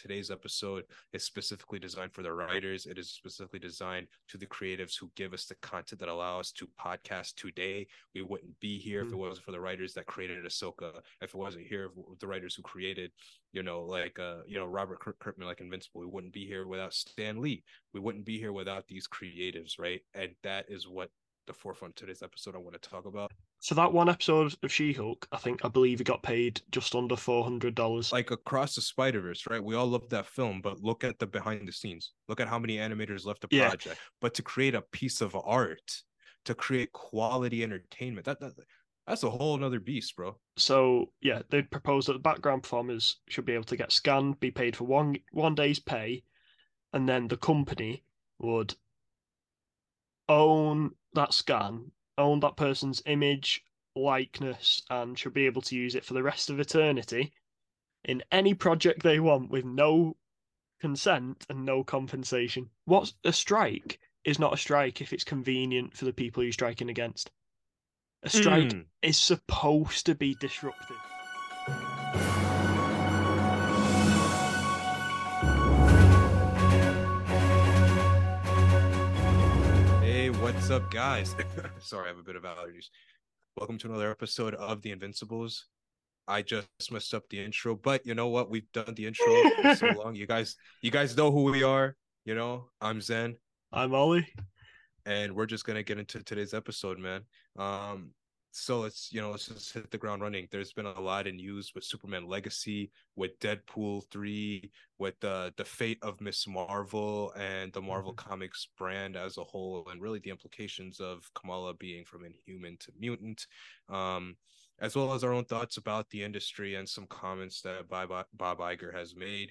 today's episode is specifically designed for the writers. It is specifically designed to the creatives who give us the content that allow us to podcast today. We wouldn't be here mm-hmm. if it mm. wasn't for the writers that created Ahsoka. If it wasn't here, the writers who created, you know, like uh, you know, Robert Kirkman, like Invincible, we wouldn't be here without Stan Lee. We wouldn't be here without these creatives, right? And that is what the forefront today's episode I want to talk about. So that one episode of She-Hulk, I think I believe he got paid just under four hundred dollars. Like across the Spider Verse, right? We all love that film, but look at the behind the scenes. Look at how many animators left the project. Yeah. But to create a piece of art, to create quality entertainment, that, that that's a whole another beast, bro. So yeah, they proposed that the background performers should be able to get scanned, be paid for one one day's pay, and then the company would own that scan, own that person's image, likeness, and should be able to use it for the rest of eternity in any project they want with no consent and no compensation. What's a strike is not a strike if it's convenient for the people you're striking against. A strike mm. is supposed to be disruptive. What's up, guys? Sorry, I have a bit of allergies. Welcome to another episode of The Invincibles. I just messed up the intro, but you know what? We've done the intro for so long. You guys, you guys know who we are. You know, I'm Zan. I'm Oli. And we're just gonna get into today's episode, man. Um, so let's you know let's just hit the ground running. There's been a lot in news with superman legacy with deadpool 3 with the the fate of miss marvel and the marvel mm-hmm. comics brand as a whole and really the implications of kamala being from inhuman to mutant um as well as our own thoughts about the industry and some comments that bob, bob Iger has made.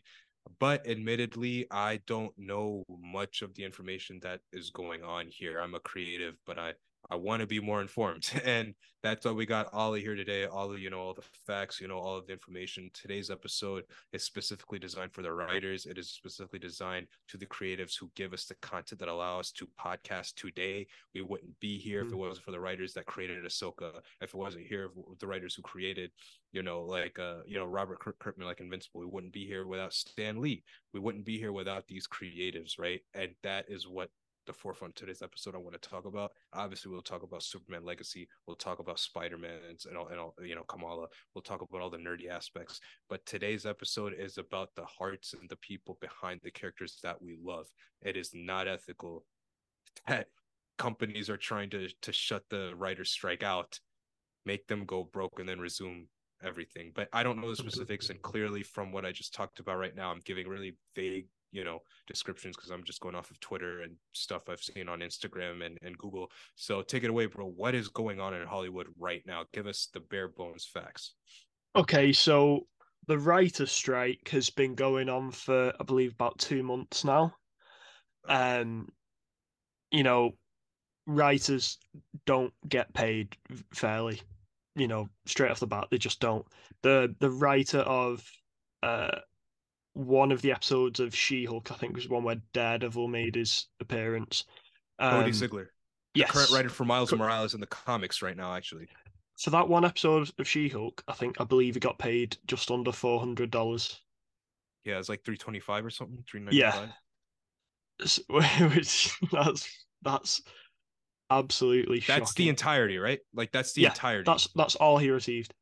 But admittedly i don't know much of the information that is going on here. I'm a creative but i I want to be more informed. And that's why we got Oli here today. Oli, you know, all the facts, you know, all of the information. Today's episode is specifically designed for the writers. It is specifically designed to the creatives who give us the content that allow us to podcast today. We wouldn't be here if it mm-hmm. wasn't for the writers that created Ahsoka. If it wasn't here, the writers who created, you know, like uh, you know, Robert Kirkman, like Invincible, we wouldn't be here without Stan Lee. We wouldn't be here without these creatives, right? And that is what the forefront today's episode I want to talk about. Obviously, we'll talk about Superman Legacy. We'll talk about Spider Man and, and all, and all, you know, Kamala. We'll talk about all the nerdy aspects. But today's episode is about the hearts and the people behind the characters that we love. It is not ethical that companies are trying to to shut the writers' strike out, make them go broke, and then resume everything. But I don't know the specifics, and clearly from what I just talked about right now, I'm giving really vague you know descriptions because i'm just going off of twitter and stuff i've seen on instagram and, and google. So take it away bro. What is going on in hollywood right now? Give us the bare bones facts. Okay so the writer strike has been going on for i believe about two months now. Um you know writers don't get paid fairly you know straight off the bat they just don't. The the writer of uh one of the episodes of She-Hulk, I think, was one where Daredevil made his appearance. Um, Cody Ziglar, yes, current writer for Miles Co- Morales in the comics right now, actually. So that one episode of She-Hulk, I think, I believe he got paid just under four hundred dollars. Yeah, it's like three twenty five or something. Three ninety five. Yeah, which that's that's absolutely that's the entirety, right? Like that's the yeah, entirety. That's that's all he received.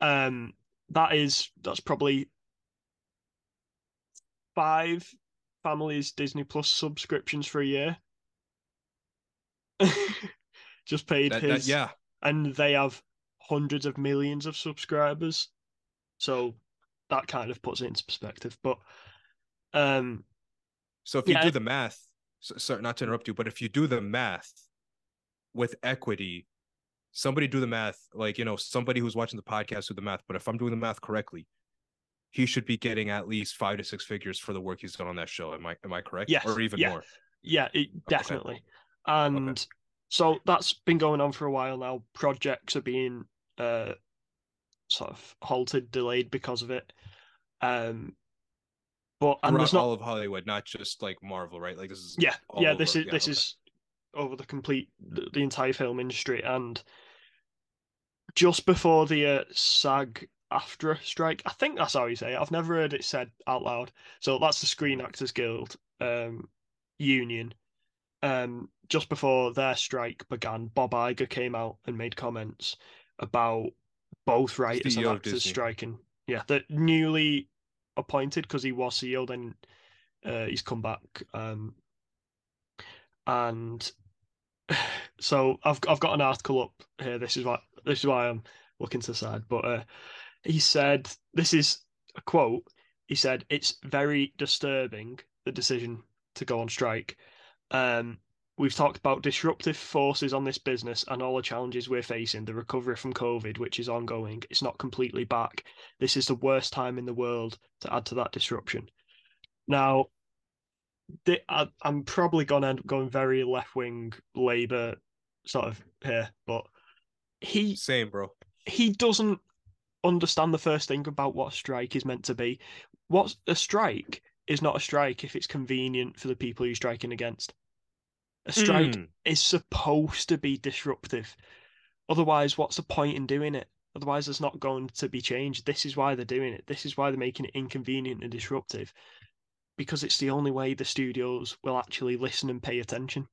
Um, that is that's probably five families Disney Plus subscriptions for a year. Just paid that, his, that, yeah, and they have hundreds of millions of subscribers, so that kind of puts it into perspective. But um, so if you yeah, do the math, so, sorry not to interrupt you, but if you do the math with equity, somebody do the math, like you know, somebody who's watching the podcast do the math. But if I'm doing the math correctly, he should be getting at least five to six figures for the work he's done on that show. Am I am I correct? Yes, or even yeah. more. Yeah, it, definitely. Okay. And okay. so that's been going on for a while now. Projects are being uh, sort of halted, delayed because of it. Um, but and there's not all of Hollywood, not just like Marvel, right? Like this is yeah, yeah. Over. This is yeah, this okay. is over the complete the, the entire film industry and just before the uh, SAG AFTRA strike. I think that's how you say it. I've never heard it said out loud. So that's the Screen Actors Guild um, union. Um, just before their strike began, Bob Iger came out and made comments about both writers CEO and actors Disney. striking. Yeah, the newly appointed because he was CEO, then uh, he's come back. Um, and so I've I've got an article up here. This is why this is why I'm looking to the side. But uh, he said this is a quote. He said it's very disturbing the decision to go on strike. Um, we've talked about disruptive forces on this business and all the challenges we're facing. The recovery from COVID, which is ongoing, it's not completely back. This is the worst time in the world to add to that disruption. Now, the, I, I'm probably going to end up going very left wing Labour sort of here, but he Same, bro. he doesn't understand the first thing about what a strike is meant to be. What a strike is not a strike if it's convenient for the people you're striking against. A strike Mm. is supposed to be disruptive. Otherwise, what's the point in doing it? Otherwise, it's not going to be changed. This is why they're doing it. This is why they're making it inconvenient and disruptive. Because it's the only way the studios will actually listen and pay attention.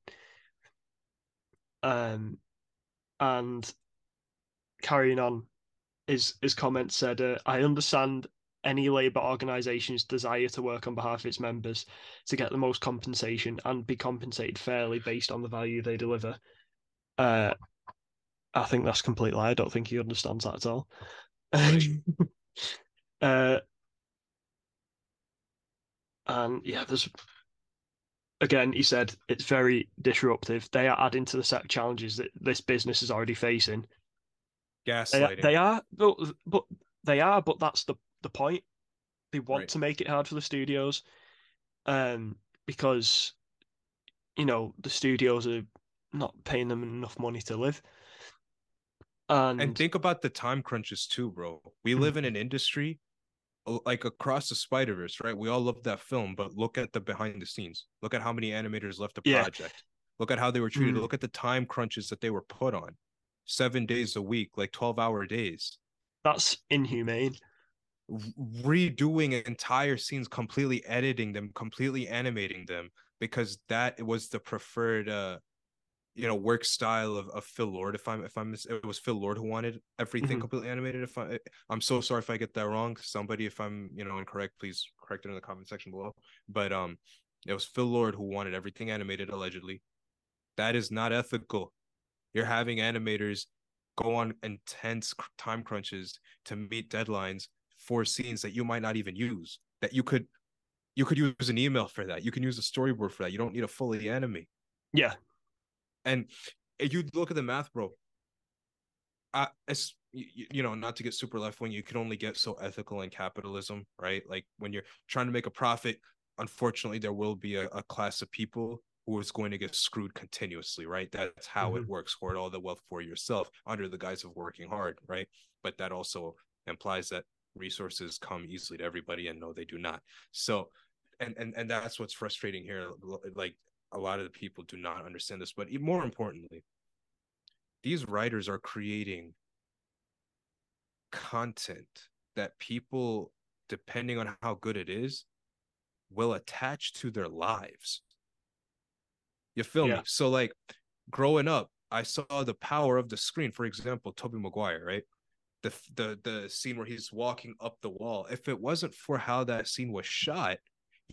Um, and carrying on, his his comment said, uh, "I understand any labour organisation's desire to work on behalf of its members to get the most compensation and be compensated fairly based on the value they deliver." Uh, I think that's complete lie. I don't think he understands that at all. uh, and yeah, there's again, he said it's very disruptive. They are adding to the set of challenges that this business is already facing. They are, Gaslighting. they are, but, but they are, but that's the the point. They want Right. to make it hard for the studios, um, because you know the studios are not paying them enough money to live. And, and think about the time crunches too, bro. We Mm. live in an industry like across the Spider Verse, right? We all love that film, but look at the behind the scenes. Look at how many animators left the Yeah. project. Look at how they were treated. Mm. Look at the time crunches that they were put on. Seven days a week, like twelve hour days. that's inhumane. Redoing entire scenes, completely editing them, completely animating them, because that was the preferred uh you know work style of, of Phil Lord. If I'm if I'm it was Phil Lord who wanted everything Mhm. completely animated. If I I'm so sorry if I get that wrong. Somebody, if I'm you know incorrect, please correct it in the comment section below. But um, it was Phil Lord who wanted everything animated allegedly. That is not ethical. You're having animators go on intense time crunches to meet deadlines for scenes that you might not even use. That you could you could use an email for that. You can use a storyboard for that. You don't need a fully animate. Yeah, And if you look at the math, bro, uh, it's you, you know not to get super left wing. You can only get so ethical in capitalism, right? Like when you're trying to make a profit, unfortunately, there will be a, a class of people who is going to get screwed continuously, right? That's how it mm-hmm. works. Hoard all the wealth for yourself under the guise of working hard, right? But that also implies that resources come easily to everybody, and no, they do not. So, and and and that's what's frustrating here. Like a lot of the people do not understand this, but more importantly, these writers are creating content that people, depending on how good it is, will attach to their lives. You feel Yeah. me? So, like, growing up, I saw the power of the screen. For example, Tobey Maguire, right? The the the scene where he's walking up the wall. If it wasn't for how that scene was shot,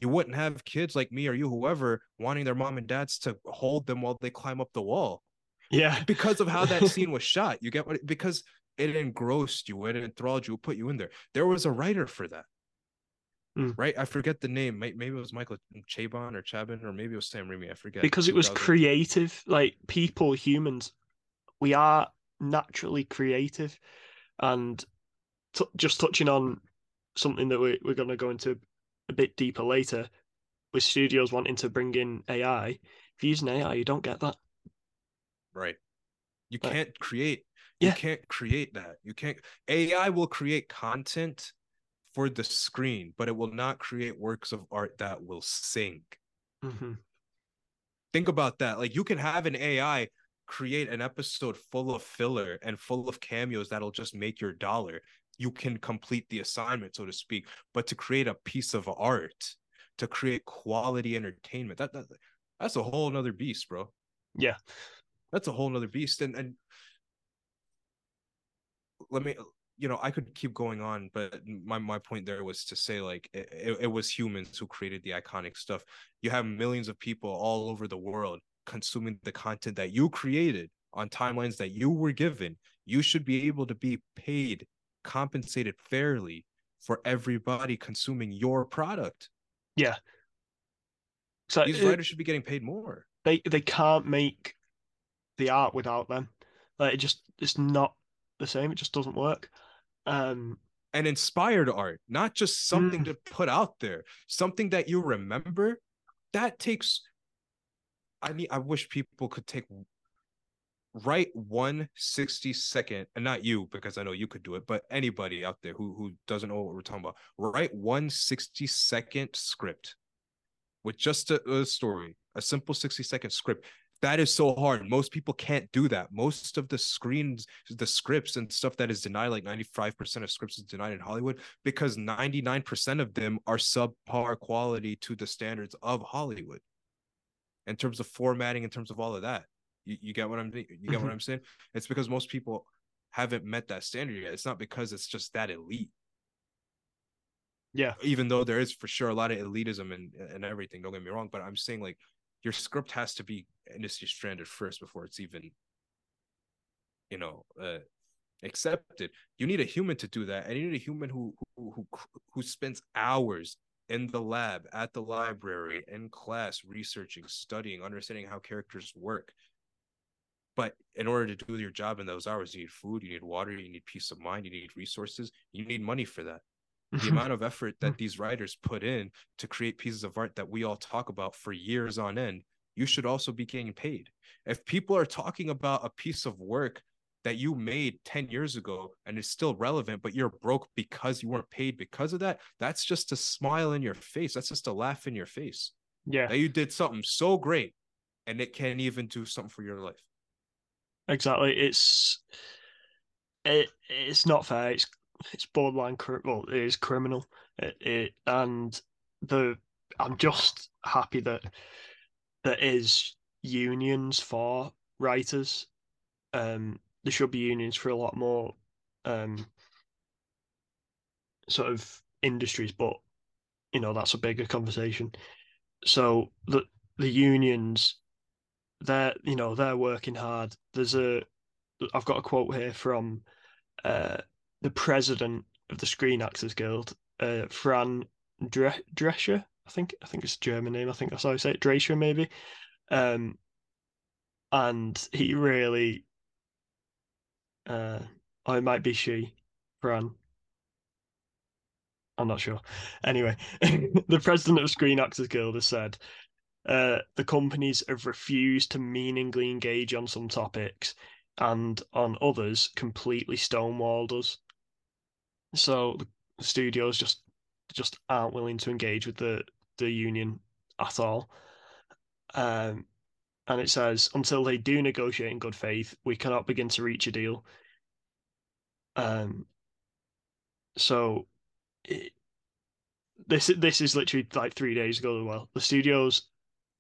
you wouldn't have kids like me or you, whoever, wanting their mom and dads to hold them while they climb up the wall yeah, because of how that scene was shot. You get what? Because it engrossed you, it enthralled you, it put you in there. There was a writer for that, Mm. right? I forget the name. Maybe it was Michael Chabon or Chabon, or maybe it was Sam Raimi. I forget. because it was creative. Like people, humans, we are naturally creative, and t- just touching on something that we, we're going to go into a bit deeper later, with studios wanting to bring in AI. If you use an AI, you don't get that. Right. You Right. can't create. You Yeah. can't create that. You can't. AI will create content for the screen, but it will not create works of art that will sing. hmm think about that like you can have an ai create an episode full of filler and full of cameos that'll just make your dollar you can complete the assignment, so to speak. But to create a piece of art, to create quality entertainment, that, that that's a whole nother beast, bro. Yeah. That's a whole nother beast. And and let me you know i could keep going on but my, my point there was to say like it, it was humans who created the iconic stuff. You have millions of people all over the world consuming the content that you created on timelines that you were given. You should be able to be paid compensated fairly for everybody consuming your product. Yeah. So these it, writers should be getting paid more. They they can't make the art without them. Like it just it's not the same. It just doesn't work um and inspired art not just something mm. to put out there something that you remember that takes i need i wish people could take write one 60 second and not you because i know you could do it but anybody out there who who doesn't know what we're talking about write one 60 second script with just a, a story a simple 60 second script that is so hard. Most people can't do that. Most of the screens, the scripts and stuff that is denied, like 95% of scripts is denied in Hollywood because 99% of them are subpar quality to the standards of Hollywood in terms of formatting, in terms of all of that. You, you get what I'm saying? you get what mm-hmm. I'm saying? It's because most people haven't met that standard yet. It's not because it's just that elite. Yeah. Even though there is for sure a lot of elitism and and everything, don't get me wrong, but I'm saying like your script has to be industry stranded first before it's even you know uh, accepted. You need a human to do that and you need a human who who who, who spends hours in the lab at the library in class researching studying understanding how characters work. But in order to do your job in those hours you need food you need water you need peace of mind you need resources you need money for that the amount of effort that these writers put in to create pieces of art that we all talk about for years on end you should also be getting paid. If people are talking about a piece of work that you made 10 years ago and it's still relevant but you're broke because you weren't paid because of that that's just a smile in your face. That's just a laugh in your face. Yeah. That you did something so great and it can't even do something for your life. Exactly. It's it it's not fair. It's it's borderline well it is criminal. It, it and the i'm just happy that there is unions for writers. Um there should be unions for a lot more um sort of industries but you know that's a bigger conversation. So the the unions they're you know they're working hard. There's a i've got a quote here from uh the president of the Screen Actors Guild, uh, Fran Dre- Drescher. I think I think it's a German name. I think that's how I say it. Drescher maybe. Um, and he really, uh, oh, it might be she, Fran. I'm not sure. Anyway, the president of Screen Actors Guild has said uh, the companies have refused to meaningfully engage on some topics and on others completely stonewalled us. So the studios just just aren't willing to engage with the the union at all. Um, and it says until they do negotiate in good faith, we cannot begin to reach a deal. Um, so it, this this is literally like three days ago as well. The studios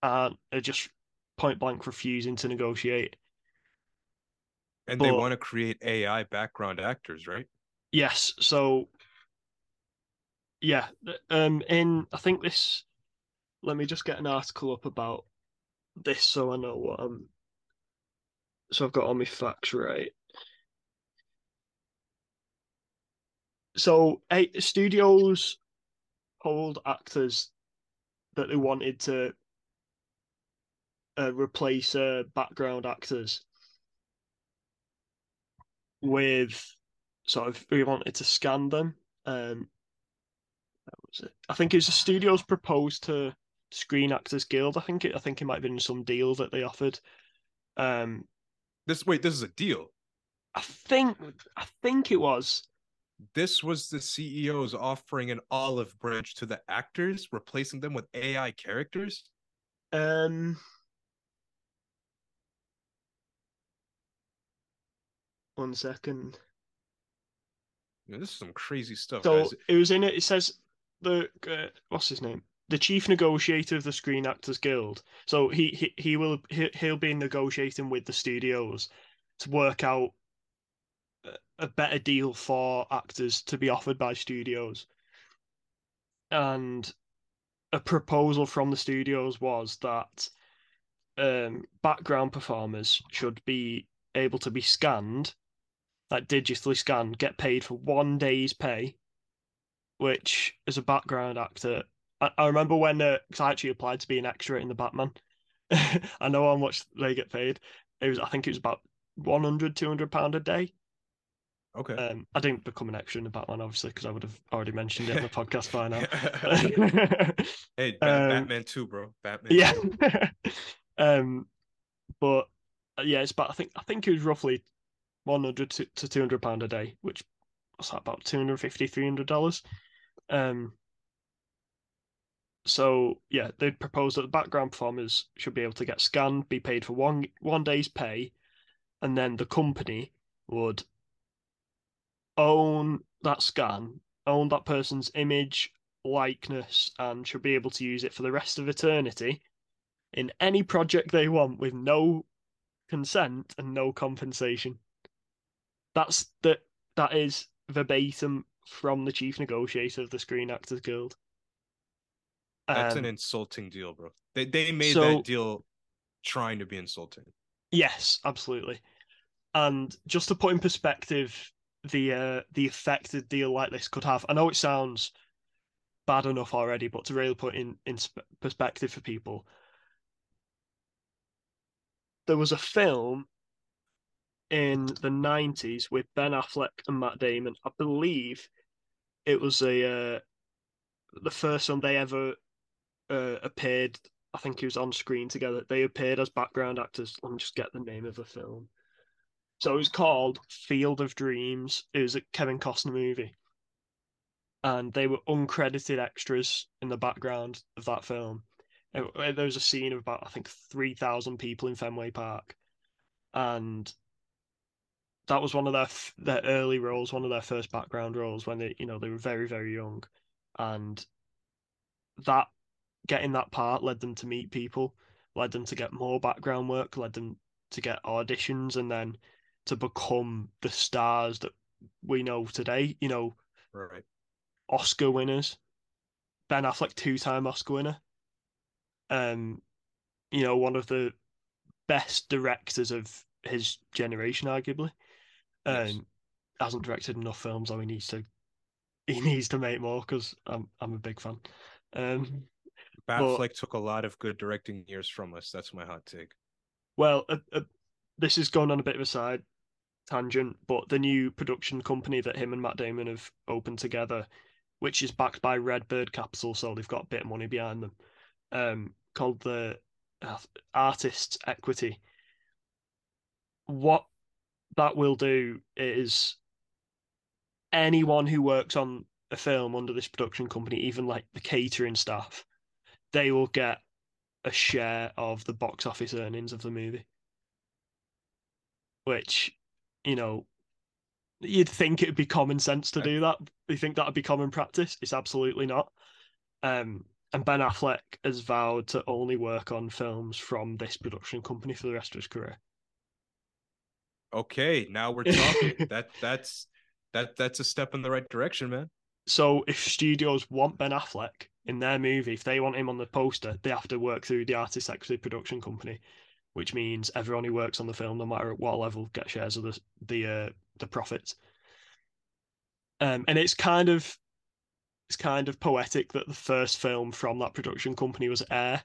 are, are just point blank refusing to negotiate. And but, they want to create AI background actors, right? Yes. So yeah, um, in I think this. Let me just get an article up about this so I know what I'm. So I've got all my facts right. So eight studios told actors that they wanted to uh, replace uh, background actors with sort of we wanted to scan them. Um, was it? I think it was the studios proposed to Screen Actors Guild. I think it. I think it might have been some deal that they offered. Um, this wait, this is a deal. I think. I think it was. This was the CEOs offering an olive branch to the actors, replacing them with AI characters. Um. One second. Know, this is some crazy stuff. So guys. it was in it. It says the uh, what's his name? The chief negotiator of the Screen Actors Guild. So he he, he will he, he'll be negotiating with the studios to work out a better deal for actors to be offered by studios. And a proposal from the studios was that um, background performers should be able to be scanned, like digitally scanned, get paid for one day's pay, which as a background actor, I, I remember when uh, I actually applied to be an extra in the Batman. I know how much they get paid. It was, I think it was about 100, 200 pound a day. Okay. Um, I didn't become an extra in the Batman, obviously, because I would have already mentioned it in the podcast by now. hey, Bat- Um, Batman too, bro. Batman. yeah. um, but uh, yeah, it's about I think I think it was roughly one hundred to, to two hundred pound a day, which what's that about 250 300 dollars. Um. So yeah, they proposed that the background performers should be able to get scanned, be paid for one one day's pay, and then the company would own that scan, own that person's image, likeness, and should be able to use it for the rest of eternity in any project they want with no consent and no compensation. That's the that is verbatim from the chief negotiator of the Screen Actors Guild. That's Um, an insulting deal, bro. They they made so- that deal trying to be insulting. Yes, absolutely. And just to put in perspective the uh, the effect a deal like this could have, I know it sounds bad enough already, but to really put in in perspective for people, there was a film in the nineties with Ben Affleck and Matt Damon. I believe it was a uh, the first time they ever uh, appeared. I think it was on screen together. They appeared as background actors. Let me just get the name of the film. So it was called Field of Dreams. It was a Kevin Costner movie. And they were uncredited extras in the background of that film. Uh, there was a scene of about, I think, 3,000 people in Fenway Park. And that was one of their f- their early roles, one of their first background roles when they, you know, they were very, very young. And that getting that part led them to meet people, led them to get more background work, led them to get auditions, and then to become the stars that we know today. You know, Right. Oscar winners. Ben Affleck, two-time Oscar winner. Um, you know, one of the best directors of his generation, arguably. Um, Yes. hasn't directed enough films, though he needs to. He needs to make more because I'm I'm a big fan. Um, Batfleck took a lot of good directing years from us. That's my hot take. Well, uh, uh, this is going on a bit of a side tangent, but the new production company that him and Matt Damon have opened together, which is backed by Redbird Capital, so they've got a bit of money behind them, um, called the uh, Artists Equity. What that will do is anyone who works on a film under this production company, even like the catering staff, they will get a share of the box office earnings of the movie. Which, you know, you'd think it'd be common sense to do that. You think that'd be common practice? It's absolutely not. Um, and Ben Affleck has vowed to only work on films from this production company for the rest of his career. Okay, now we're talking. that that's that that's a step in the right direction, man. So if studios want Ben Affleck in their movie, if they want him on the poster, they have to work through the artist equity production company, which means everyone who works on the film, no matter at what level, get shares of the the uh, the profits. Um, and it's kind of it's kind of poetic that the first film from that production company was Air,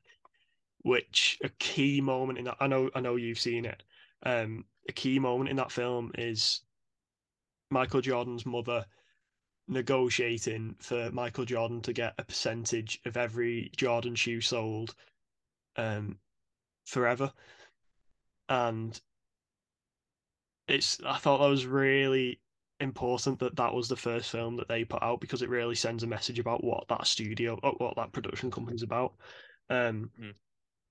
which a key moment in that. I know I know you've seen it. Um, a key moment in that film is Michael Jordan's mother negotiating for Michael Jordan to get a percentage of every Jordan shoe sold um forever. And it's I thought that was really important that that was the first film that they put out because it really sends a message about what that studio what that production company's about. Um Mm.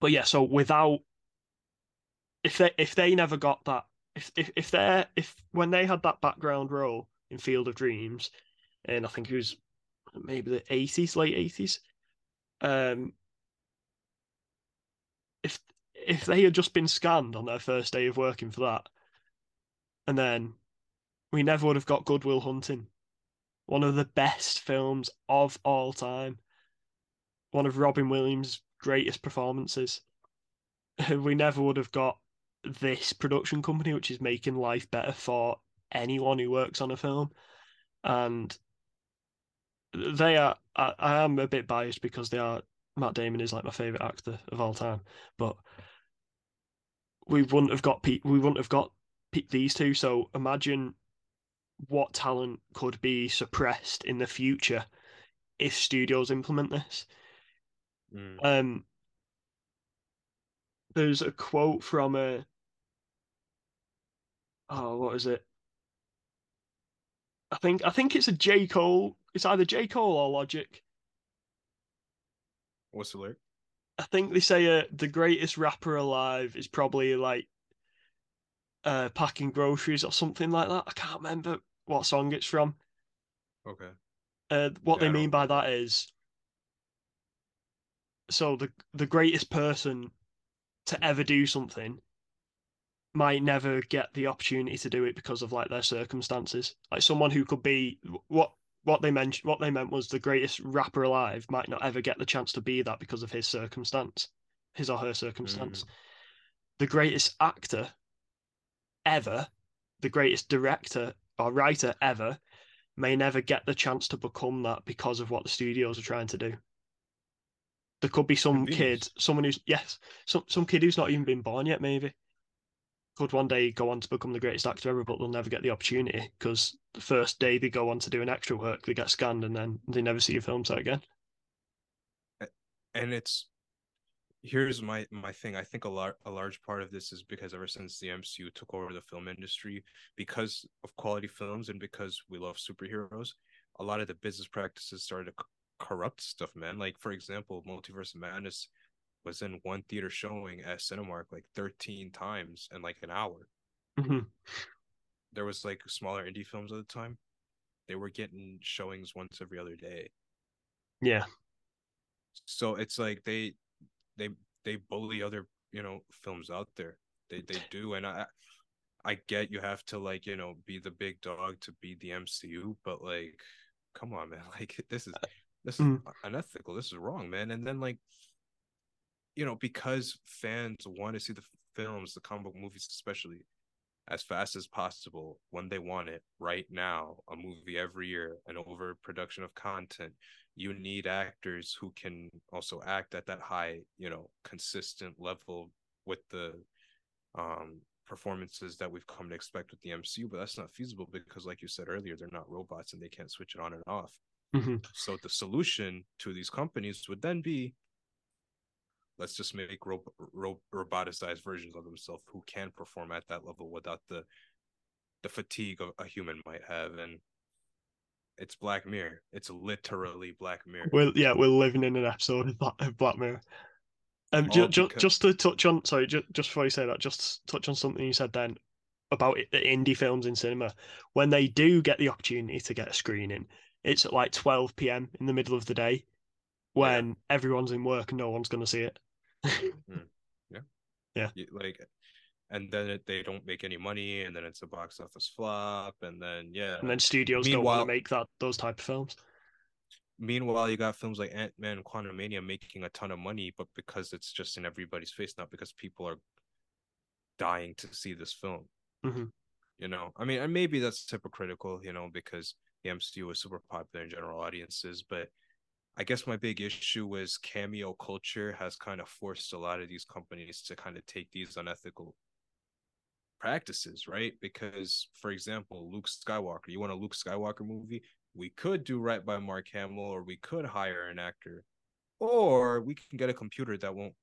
but yeah, so without if they if they never got that if if if they if when they had that background role in Field of Dreams, and I think it was maybe the eighties, late eighties. Um, if if they had just been scanned on their first day of working for that, and then we never would have got Good Will Hunting, one of the best films of all time, one of Robin Williams' greatest performances. we never would have got this production company, which is making life better for anyone who works on a film. And they are, I, I am a bit biased because they are, Matt Damon is like my favorite actor of all time, but we wouldn't have got we wouldn't have got these two. So imagine what talent could be suppressed in the future if studios implement this. Mm. Um, there's a quote from a oh, what is it? I think I think it's a J Cole. It's either J Cole or Logic. What's the lyric? I think they say uh, the greatest rapper alive is probably like uh, packing groceries or something like that. I can't remember what song it's from. Okay. Uh, what yeah, they mean by that is so the the greatest person to ever do something might never get the opportunity to do it because of like their circumstances. Like someone who could be what what they meant what they meant was the greatest rapper alive might not ever get the chance to be that because of his circumstance, his or her circumstance. Mm. The greatest actor ever, the greatest director or writer ever, may never get the chance to become that because of what the studios are trying to do. There could be some kid, someone who's yes, some some kid who's not even been born yet, maybe could one day go on to become the greatest actor ever, but they'll never get the opportunity because the first day they go on to do an extra work, they get scanned and then they never see a film set again. And it's here's my my thing. I think a lot a large part of this is because ever since the MCU took over the film industry, because of quality films and because we love superheroes, a lot of the business practices started to corrupt stuff, man. Like for example, Multiverse Madness was in one theater showing at Cinemark like 13 times in like an hour. Mm-hmm. There was like smaller indie films at the time. They were getting showings once every other day. Yeah. So it's like they they they bully other, you know, films out there. They they do and I I get you have to like, you know, be the big dog to be the MCU, but like come on, man. Like this is this is mm. unethical. This is wrong, man. And then like you know, because fans want to see the films, the comic book movies especially, as fast as possible when they want it right now, a movie every year, an overproduction of content. You need actors who can also act at that high, you know, consistent level with the um performances that we've come to expect with the MCU, but that's not feasible because, like you said earlier, they're not robots and they can't switch it on and off. Mm-hmm. So the solution to these companies would then be let's just make ro- ro- roboticized versions of themselves who can perform at that level without the the fatigue of a human might have and it's black mirror it's literally black mirror well yeah we're living in an episode of black, black mirror um ju- ju- just to touch on sorry ju- just before you say that just touch on something you said then about it, the indie films in cinema when they do get the opportunity to get a screening it's at like 12 p.m in the middle of the day when yeah. everyone's in work and no one's going to see it. Mm. Yeah. Yeah. Like, and then it, they don't make any money, and then it's a box office flop, and then yeah, and then studios meanwhile, don't want to make that those type of films. Meanwhile, you got films like Ant Man and Quantumania making a ton of money, but because it's just in everybody's face, not because people are dying to see this film. Mm-hmm. You know, I mean, and maybe that's hypocritical, you know, because the MCU is super popular in general audiences, but I guess my big issue was cameo culture has kind of forced a lot of these companies to kind of take these unethical practices, right? Because, for example, Luke Skywalker, you want a Luke Skywalker movie? We could do right by Mark Hamill, or we could hire an actor, or we can get a computer that won't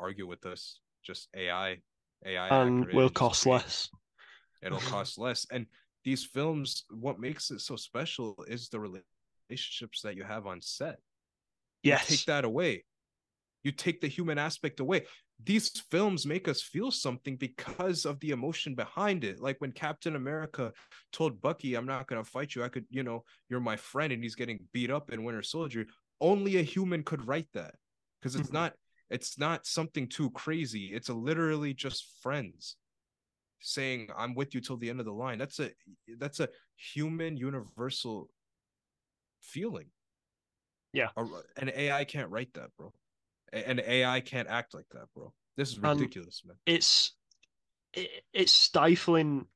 argue with us, just AI. AI and will cost less. It'll cost less. And these films, what makes it so special is the relationships that you have on set Yes. You take that away. You take the human aspect away. these films make us feel something because of the emotion behind it. Like when Captain America told Bucky, I'm not going to fight you. I could, you know, you're my friend and he's getting beat up in Winter Soldier. Only a human could write that because it's mm-hmm. not it's not something too crazy. It's a literally just friends saying I'm with you till the end of the line. That's a that's a human universal feeling. Yeah. An AI can't write that, bro. An AI can't act like that, bro. This is ridiculous, man. It's it, it's stifling.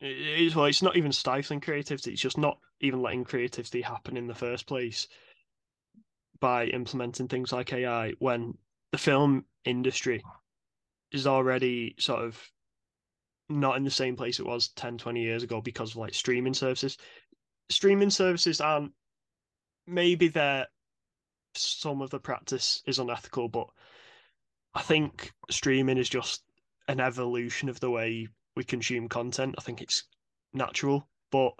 It is well. It's not even stifling creativity. It's just not even letting creativity happen in the first place by implementing things like AI when the film industry is already sort of not in the same place it was 10 20 years ago because of like streaming services streaming services aren't maybe they're some of the practice is unethical but i think streaming is just an evolution of the way we consume content. I think it's natural. But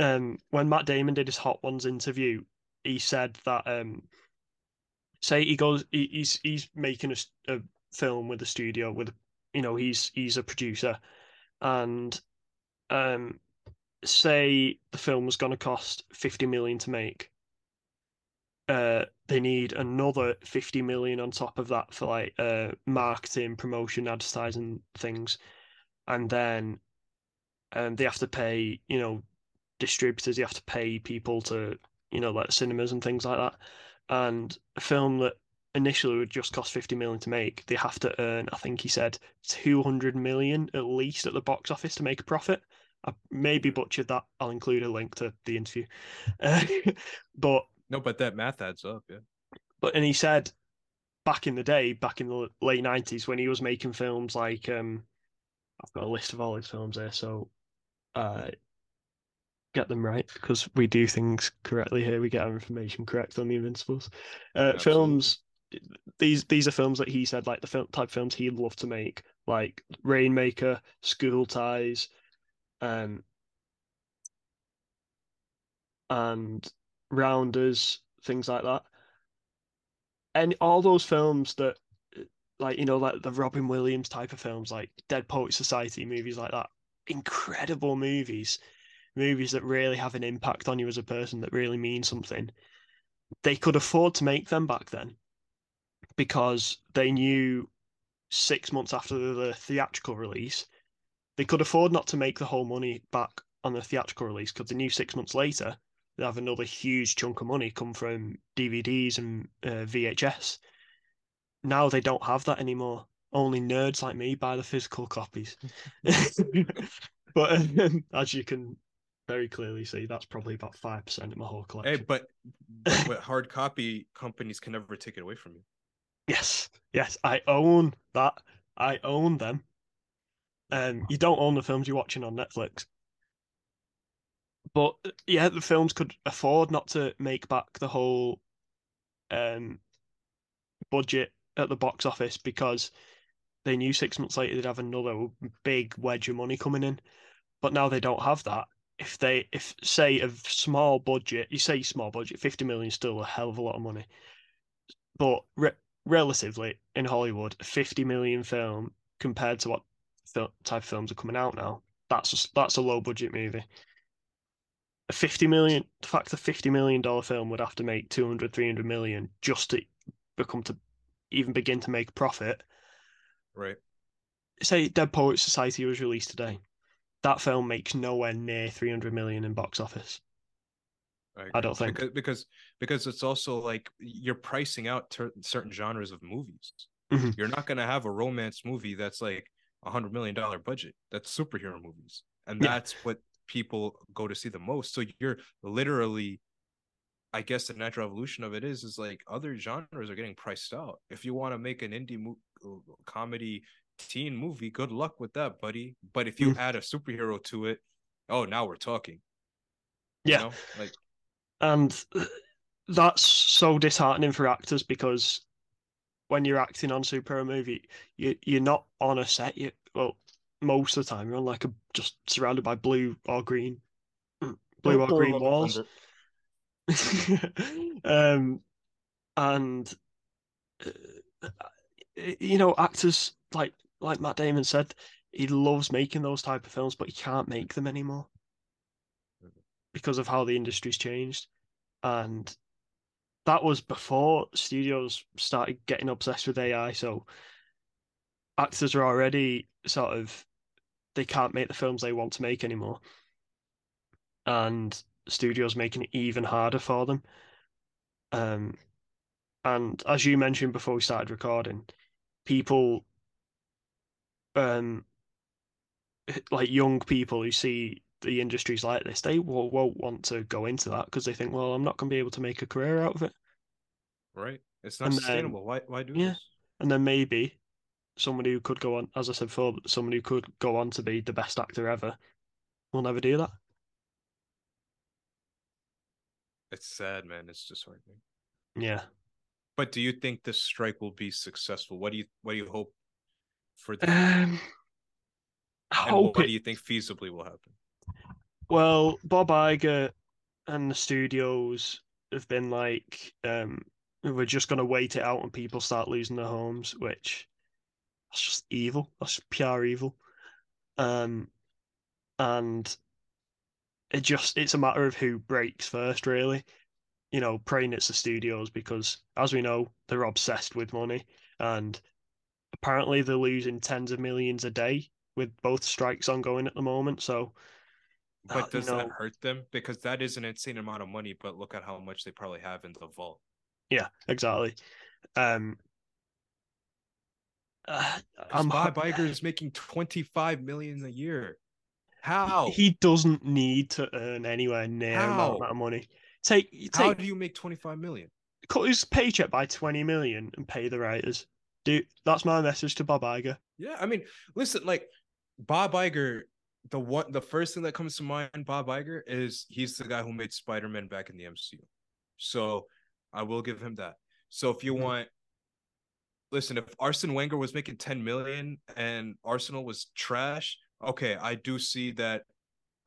um when matt damon did his hot ones interview he said that um say he goes he, he's he's making a, a film with a studio with you know he's he's a producer. And um say the film was going to cost 50 million to make uh they need another 50 million on top of that for like uh marketing promotion advertising things. And then um they have to pay you know distributors you have to pay people to you know like cinemas and things like that. And a film that initially would just cost 50 million to make they have to earn i think he said 200 million at least at the box office to make a profit. I maybe butchered that. I'll include a link to the interview. Uh, but no but that math adds up yeah but and he said back in the day back in the late 90s when he was making films like um i've got a list of all his films there so uh get them right because we do things correctly here. We get our information correct on the Invincibles. Uh, films, these these are films that he said like the film type films he'd love to make, like Rainmaker, School Ties, um, and Rounders, things like that. And all those films that, like you know, like the Robin Williams type of films, like Dead Poet Society movies, like that, incredible movies movies that really have an impact on you as a person that really mean something, they could afford to make them back then because they knew six months after the theatrical release, they could afford not to make the whole money back on the theatrical release because they knew six months later have another huge chunk of money come from DVDs and uh, VHS. Now they don't have that anymore. Only nerds like me buy the physical copies. but um, as you can very clearly see that's probably about five percent of my whole collection. Hey, but, but hard copy companies can never take it away from you. Yes, yes, I own that. I own them. Um, you don't own the films you're watching on Netflix. But yeah, the films could afford not to make back the whole um budget at the box office because they knew six months later they'd have another big wedge of money coming in. But now they don't have that if they if say a small budget, you say small budget, fifty million is still a hell of a lot of money, but re- relatively in Hollywood, a fifty million film compared to what fil- type films are coming out now, that's a, that's a low budget movie. A 50 million, the fact a 50 million dollar film would have to make 200, 300 million just to become to even begin to make profit. Right. Say Dead Poet Society was released today that film makes nowhere near 300 million in box office. I, I don't think because, because because it's also like you're pricing out ter- certain genres of movies. Mm-hmm. You're not going to have a romance movie that's like a hundred million dollar budget. That's superhero movies, and yeah. that's what people go to see the most. So you're literally, I guess, the natural evolution of it is is like other genres are getting priced out. If you want to make an indie mo- uh, comedy teen movie, good luck with that, buddy. But if you mm. add a superhero to it, oh, now we're talking. Yeah, know? like, and that's so disheartening for actors because when you're acting on superhero movie, you you're not on a set. You well, most of the time you're on like a just surrounded by blue or green, blue or green walls. um, and uh, you know, actors like like Matt Damon said, he loves making those type of films, but he can't make them anymore because of how the industry's changed. And that was before studios started getting obsessed with AI. So actors are already sort of they can't make the films they want to make anymore. And studios making it even harder for them. Um and as you mentioned before we started recording, people um like young people who see the industries like this, they will, won't want to go into that because they think, well, I'm not going to be able to make a career out of it. Right. It's not and sustainable. Then, why? Why do yeah. this? And then maybe somebody who could go on, as I said before, somebody who could go on to be the best actor ever will never do that. It's sad, man. It's disheartening. Yeah. But do you think this strike will be successful? What do you What do you hope for? The- um, what, what do you think feasibly will happen? Well, Bob Iger and the studios have been like, um, we're just going to wait it out and people start losing their homes, which that's just evil. That's pure evil. Um, and it just it's a matter of who breaks first, really. You know, praying it's the studios because, as we know, they're obsessed with money, and apparently they're losing tens of millions a day with both strikes ongoing at the moment. So but uh, does you know, that hurt them? Because that is an insane amount of money, but look at how much they probably have in the vault. Yeah, exactly. Um, uh, I'm Bob Iger is making 25 million a year. How? He doesn't need to earn anywhere near how? amount of money. Take, take How do you make 25 million? Cut his paycheck by 20 million and pay the writers. Dude, that's my message to Bob Iger. Yeah, I mean, listen, like Bob Iger the one the first thing that comes to mind bob Iger is he's the guy who made spider-man back in the mcu so i will give him that so if you mm-hmm. want listen if arsene wenger was making 10 million and arsenal was trash okay i do see that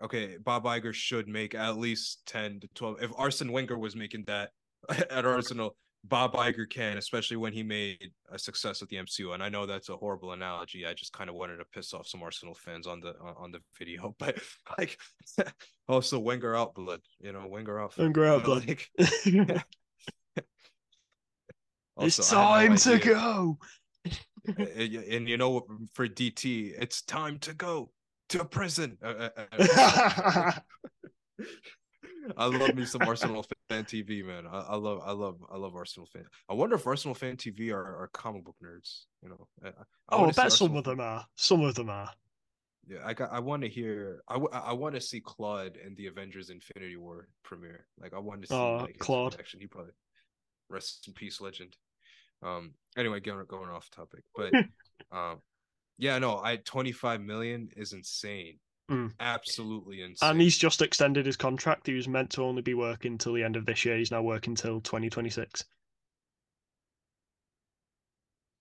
okay bob Iger should make at least 10 to 12 if arsene wenger was making that at arsenal Bob Iger can, especially when he made a success with the MCU. And I know that's a horrible analogy. I just kind of wanted to piss off some Arsenal fans on the on the video, but like also Wenger out blood, you know, Wenger out. Wenger out blood. Like, also, it's time no to go. and, you know, for DT, it's time to go to prison. Uh, uh, uh, I love me some Arsenal fan TV, man. I, I, love, I love, I love Arsenal fan. I wonder if Arsenal fan TV are, are comic book nerds. You know, I, I oh, I bet some of them are. Some of them are. Yeah, I got. I want to hear. I, w- I want to see Claude in the Avengers Infinity War premiere. Like, I want to see oh, like, Claude. Action. He probably rest in peace, legend. Um. Anyway, going going off topic, but um, yeah, no, I twenty five million is insane. Mm. Absolutely insane. And he's just extended his contract. He was meant to only be working till the end of this year. He's now working till 2026.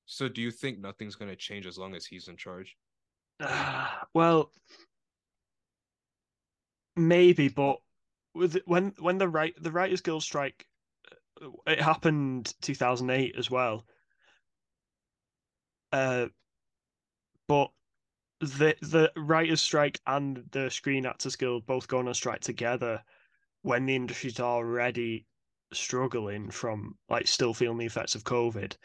So do you think nothing's going to change as long as he's in charge? Uh, well, maybe, but with when when the right the Writers Guild strike, it happened 2008 as well. Uh, but the the writers' strike and the Screen Actors Guild both going on strike together when the industry's already struggling from like still feeling the effects of COVID,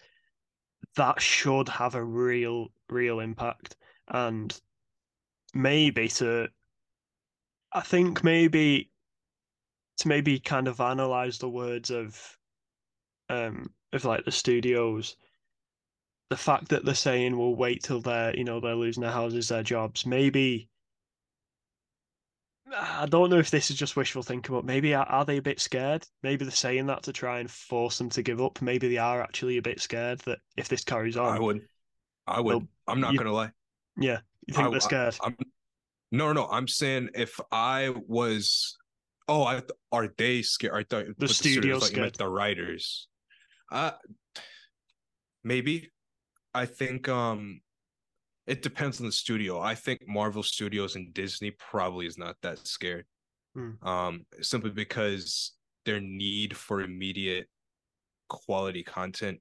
that should have a real, real impact. And maybe to I think maybe to maybe kind of analyze the words of um of like the studios the fact that they're saying we'll wait till they're you know they're losing their houses, their jobs, maybe. I don't know if this is just wishful thinking, but maybe are, are they a bit scared? Maybe they're saying that to try and force them to give up. Maybe they are actually a bit scared that if this carries on, I would. I would. I'm not you, gonna lie. Yeah, you think I, they're scared? I, no, no, I'm saying if I was, oh, I are they scared? I thought the studio the scared. the writers. Uh maybe I think um it depends on the studio. I think Marvel Studios and Disney probably is not that scared. Mm. Um simply because their need for immediate quality content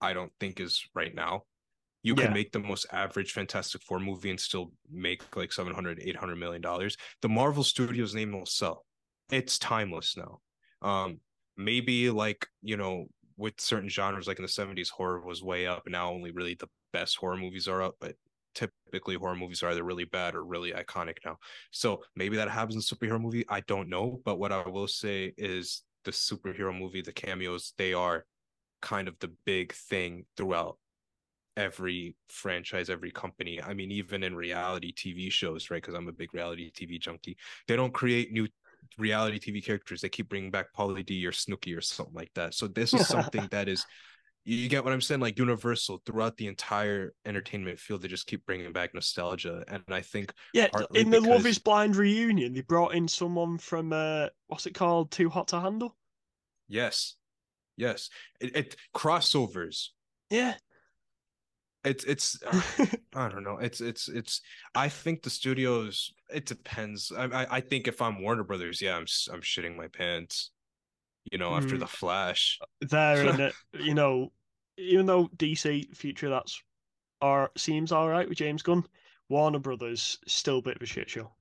I don't think is right now. You can make the most average Fantastic Four movie and still make like 700, 800 million dollars. The Marvel Studios name will sell. It's timeless now. Um, maybe like, you know, with certain genres, like in the 70s, horror was way up, and now only really the best horror movies are up, but typically horror movies are either really bad or really iconic now. So maybe that happens in superhero movie. I don't know. But what I will say is the superhero movie, the cameos, they are kind of the big thing throughout every franchise, every company. I mean, even in reality TV shows, right? Because I'm a big reality TV junkie. They don't create new reality TV characters. They keep bringing back Pauly D or Snooki or something like that. So this is something that is, you get what I'm saying? Like Universal throughout the entire entertainment field, they just keep bringing back nostalgia, and I think Yeah, in the Love Is Blind reunion, they brought in someone from uh, what's it called? Too Hot to Handle. yes, yes, it, it crossovers. Yeah, It's it's uh, I don't know. It's it's it's. I think the studios. It depends. I I, I think if I'm Warner Brothers, yeah, I'm i'm shitting my pants. You know, after Mm. the Flash. Uh, there in it. You know, even though DC Future that's are seems all right with James Gunn, Warner Brothers still a bit of a shit show.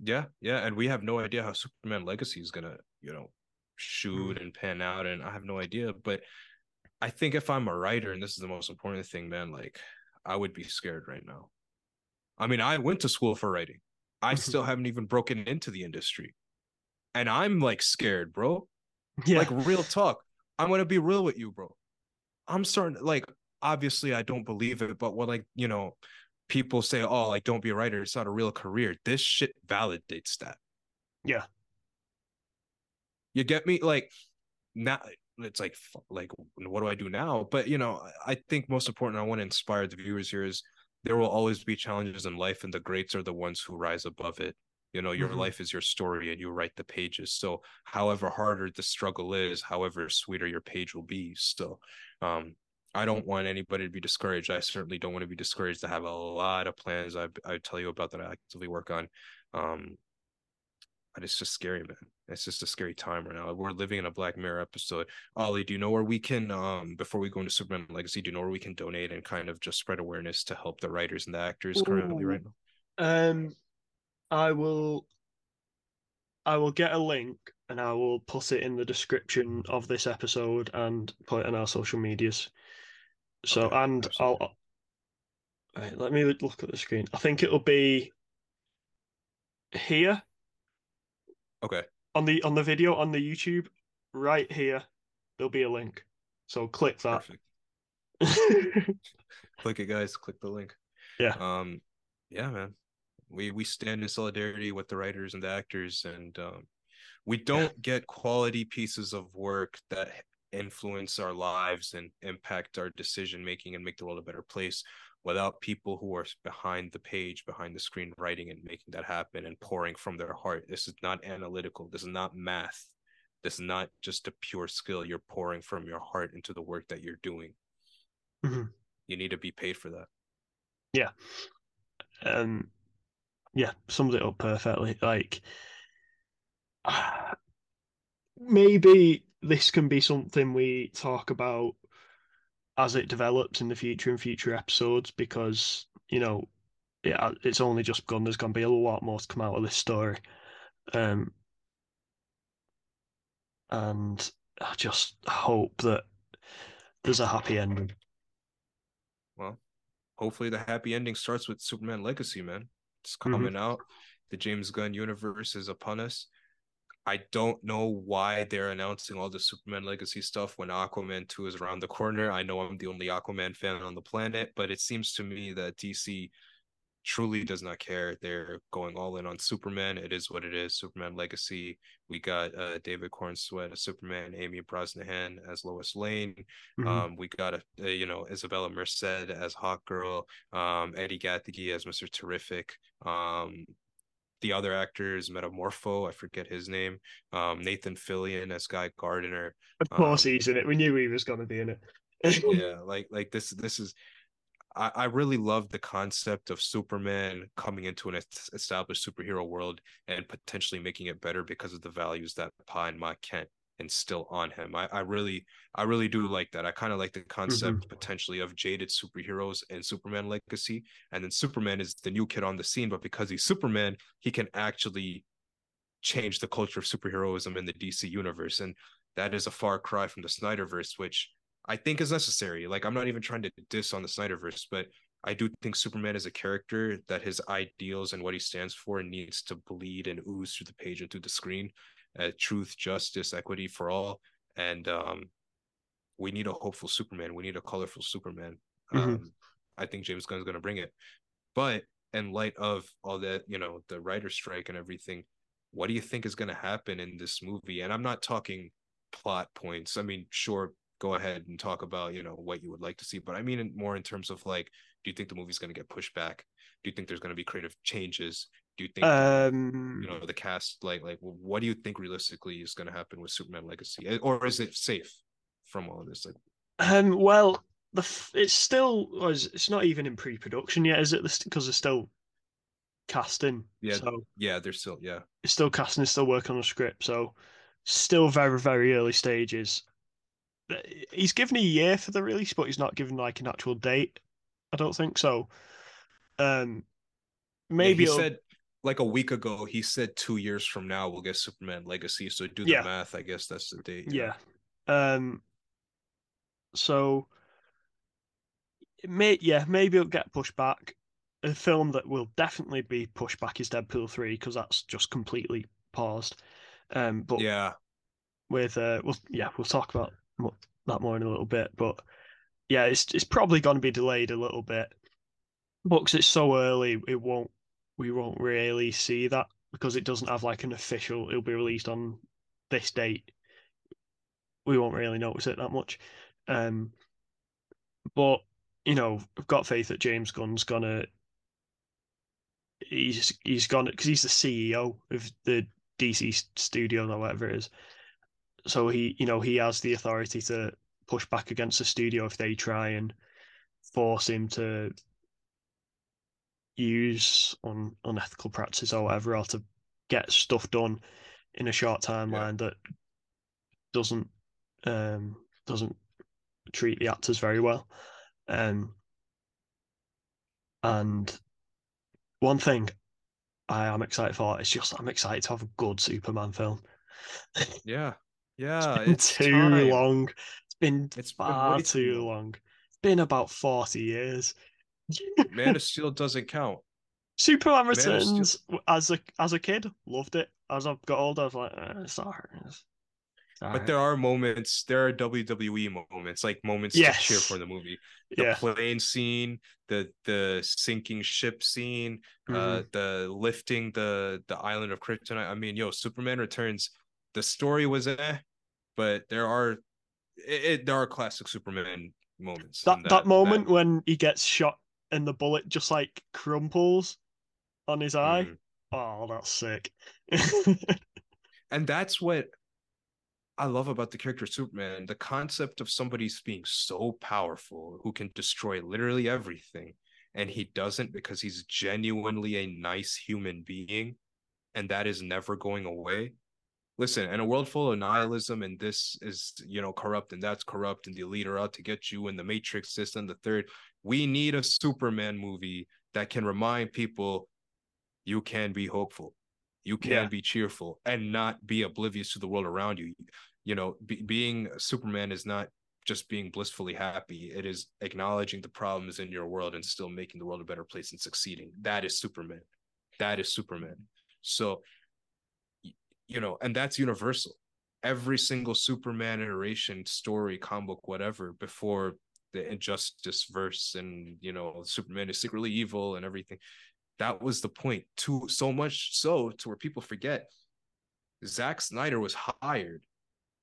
Yeah, yeah, and we have no idea how Superman Legacy is gonna, you know, shoot mm. and pan out, and I have no idea. But I think if I'm a writer, and this is the most important thing, man, like I would be scared right now. I mean, I went to school for writing. I Mhm. still haven't even broken into the industry, and I'm like scared, bro. Yeah, Like real talk. I'm gonna be real with you, bro. I'm starting like obviously I don't believe it, but when like you know people say, "Oh, like don't be a writer, it's not a real career." This shit validates that. yeah, You get me? Like now it's like like what do I do now? But you know, I think most important I want to inspire the viewers here is there will always be challenges in life and the greats are the ones who rise above it. You know, your Mhm. life is your story and you write the pages. So however harder the struggle is, however sweeter your page will be. So um I don't want anybody to be discouraged. I certainly don't want to be discouraged. I have a lot of plans I I tell you about that I actively work on. Um but it's just scary, man. It's just a scary time right now. We're living in a Black Mirror episode. Ollie, do you know where we can, um, before we go into Superman Legacy, do you know where we can donate and kind of just spread awareness to help the writers and the actors currently right now? Um, I will. I will get a link and I will put it in the description of this episode and put it on our social medias. So Okay, and absolutely. I'll. Right, let me look at the screen. I think it'll be here Okay, on the on the video on the YouTube. Right here, there'll be a link. So click that. perfect. Click it, guys. Click the link. Yeah. Um, yeah, man. We we stand in solidarity with the writers and the actors, and um, we don't get quality pieces of work that influence our lives and impact our decision making and make the world a better place without people who are behind the page, behind the screen, writing and making that happen and pouring from their heart. This is not analytical. This is not math. This is not just a pure skill. You're pouring from your heart into the work that you're doing. Mhm. You need to be paid for that. Yeah. Um yeah sums it up perfectly like maybe this can be something we talk about as it develops in the future in future episodes because you know yeah it's only just begun there's going to be a lot more to come out of this story um and i just hope that there's a happy ending Well, hopefully the happy ending starts with Superman Legacy, man. It's Mhm. coming out. The James Gunn universe is upon us. I don't know why they're announcing all the Superman Legacy stuff when Aquaman 2 is around the corner. I know I'm the only Aquaman fan on the planet, but it seems to me that DC truly does not care. They're going all in on Superman. It is what it is. Superman Legacy. We got uh, David Corenswet as Superman, Amy Brosnahan as Lois Lane. Mhm. Um, we got a, a, you know Isabella Merced as Hawk Girl, um, Eddie Gathegi as Mister Terrific, um, the other actors Metamorpho, I forget his name, um, Nathan Fillion as Guy Gardner. of course um, he's in it we knew he was going to be in it Yeah, like like this this is. I, I really love the concept of Superman coming into an established superhero world and potentially making it better because of the values that Pa and Ma Kent instill on him. I, I really I really do like that. I kind of like the concept mm-hmm. potentially of jaded superheroes and Superman legacy. And then Superman is the new kid on the scene, but because he's Superman, he can actually change the culture of superheroism in the DC universe. And that is a far cry from the Snyderverse, which I think is necessary. Like I'm not even trying to diss on the Snyderverse, but I do think Superman is a character that his ideals and what he stands for needs to bleed and ooze through the page and through the screen. Uh, truth, justice, equity for all, and um, we need a hopeful Superman. We need a colorful Superman. Mm-hmm. Um, I think James Gunn's going to bring it, but in light of all that, you know, the writer strike and everything, what do you think is going to happen in this movie? And I'm not talking plot points. I mean, sure, go ahead and talk about you know what you would like to see but i mean more in terms of like do you think the movie's going to get pushed back do you think there's going to be creative changes do you think um you know the cast like like what do you think realistically is going to happen with superman legacy or is it safe from all of this like um well the it's still it's not even in pre-production yet is it because they're still casting yeah so yeah they're still yeah it's still casting it's still working on the script so still very very early stages he's given a year for the release, but he's not given like an actual date. I don't think so. Um, maybe yeah, he said like a week ago. He said two years from now we'll get Superman Legacy. So do the yeah. math. I guess that's the date. Yeah. yeah. Um. So. May yeah maybe it'll get pushed back. A film that will definitely be pushed back is Deadpool three because that's just completely paused. Um. But yeah. With uh, well, yeah, we'll talk about that more in a little bit. But yeah, it's it's probably going to be delayed a little bit, but because it's so early, it won't we won't really see that because it doesn't have like an official. It'll be released on this date. We won't really notice it that much. Um, but you know, I've got faith that James Gunn's gonna. He's he's gonna because he's the CEO of the DC studio or whatever it is so he you know he has the authority to push back against the studio if they try and force him to use on unethical practices or whatever or to get stuff done in a short timeline yeah. that doesn't um doesn't treat the actors very well um and one thing I am excited for is just I'm excited to have a good Superman film. yeah, yeah, it's, too time. long. It's been it's far been too, long. It's been about forty years. Man of Steel doesn't count. Superman Returns as a as a kid loved it. As I've got older, I was like, eh, it's alright. But there are moments, there are WWE moments, like moments yes. to cheer for the movie. The yeah. plane scene, the the sinking ship scene, uh, mm-hmm. uh, the lifting the the island of Kryptonite. I mean, yo, Superman Returns the story was eh, but there are it, it, there are classic Superman moments. That, that, that moment that... when he gets shot and the bullet just like crumples on his eye. Mm. Oh, that's sick. and that's what I love about the character Superman. The concept of somebody's being so powerful who can destroy literally everything, and he doesn't because he's genuinely a nice human being, and that is never going away listen, in a world full of nihilism and this is, you know, corrupt and that's corrupt and the elite are out to get you and the matrix system, the third, we need a Superman movie that can remind people you can be hopeful, you can yeah. be cheerful and not be oblivious to the world around you. You know, be, being Superman is not just being blissfully happy. It is acknowledging the problems in your world and still making the world a better place and succeeding. That is Superman. That is Superman. So you know, and that's universal. Every single Superman iteration, story, comic book, whatever, before the injustice verse and you know, Superman is secretly evil and everything. That was the point. To so much so to where people forget Zack Snyder was hired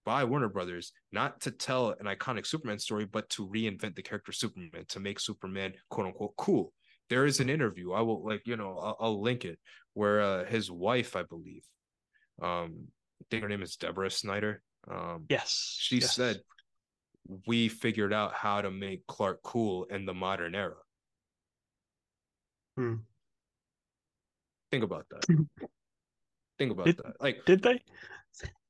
by Warner Brothers not to tell an iconic Superman story, but to reinvent the character Superman, to make Superman quote unquote cool. There is an interview. I will like, you know, I'll, I'll link it where uh, his wife, I believe, um I think her name is Deborah Snyder. Um yes. She yes. said we figured out how to make Clark cool in the modern era. Hmm. Think about that. Think about did, that. Like did they?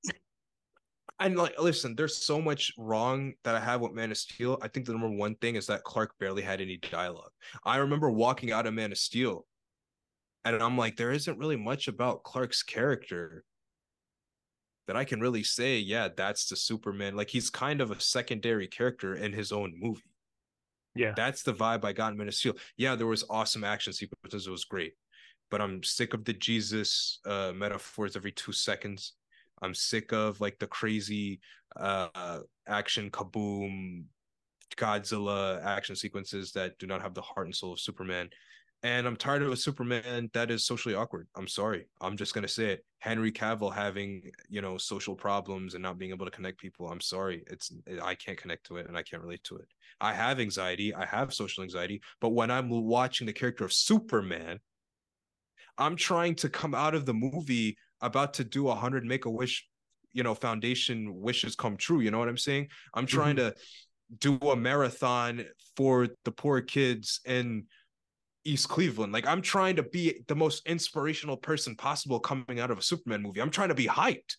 and like listen, there's so much wrong that I have with Man of Steel. I think the number one thing is that Clark barely had any dialogue. I remember walking out of Man of Steel, and I'm like, there isn't really much about Clark's character that I can really say, yeah, that's the Superman. Like he's kind of a secondary character in his own movie. Yeah. That's the vibe I got in Man of Steel. Yeah, there was awesome action sequences. It was great. But I'm sick of the Jesus uh, metaphors every two seconds. I'm sick of like the crazy uh, action kaboom Godzilla action sequences that do not have the heart and soul of Superman. And I'm tired of a Superman that is socially awkward. I'm sorry. I'm just gonna say it. Henry Cavill having, you know, social problems and not being able to connect people. I'm sorry. It's I can't connect to it and I can't relate to it. I have anxiety, I have social anxiety, but when I'm watching the character of Superman, I'm trying to come out of the movie about to do a hundred make a wish, you know, foundation wishes come true. You know what I'm saying? I'm trying mm-hmm. to do a marathon for the poor kids in East Cleveland. Like I'm trying to be the most inspirational person possible coming out of a Superman movie. I'm trying to be hyped.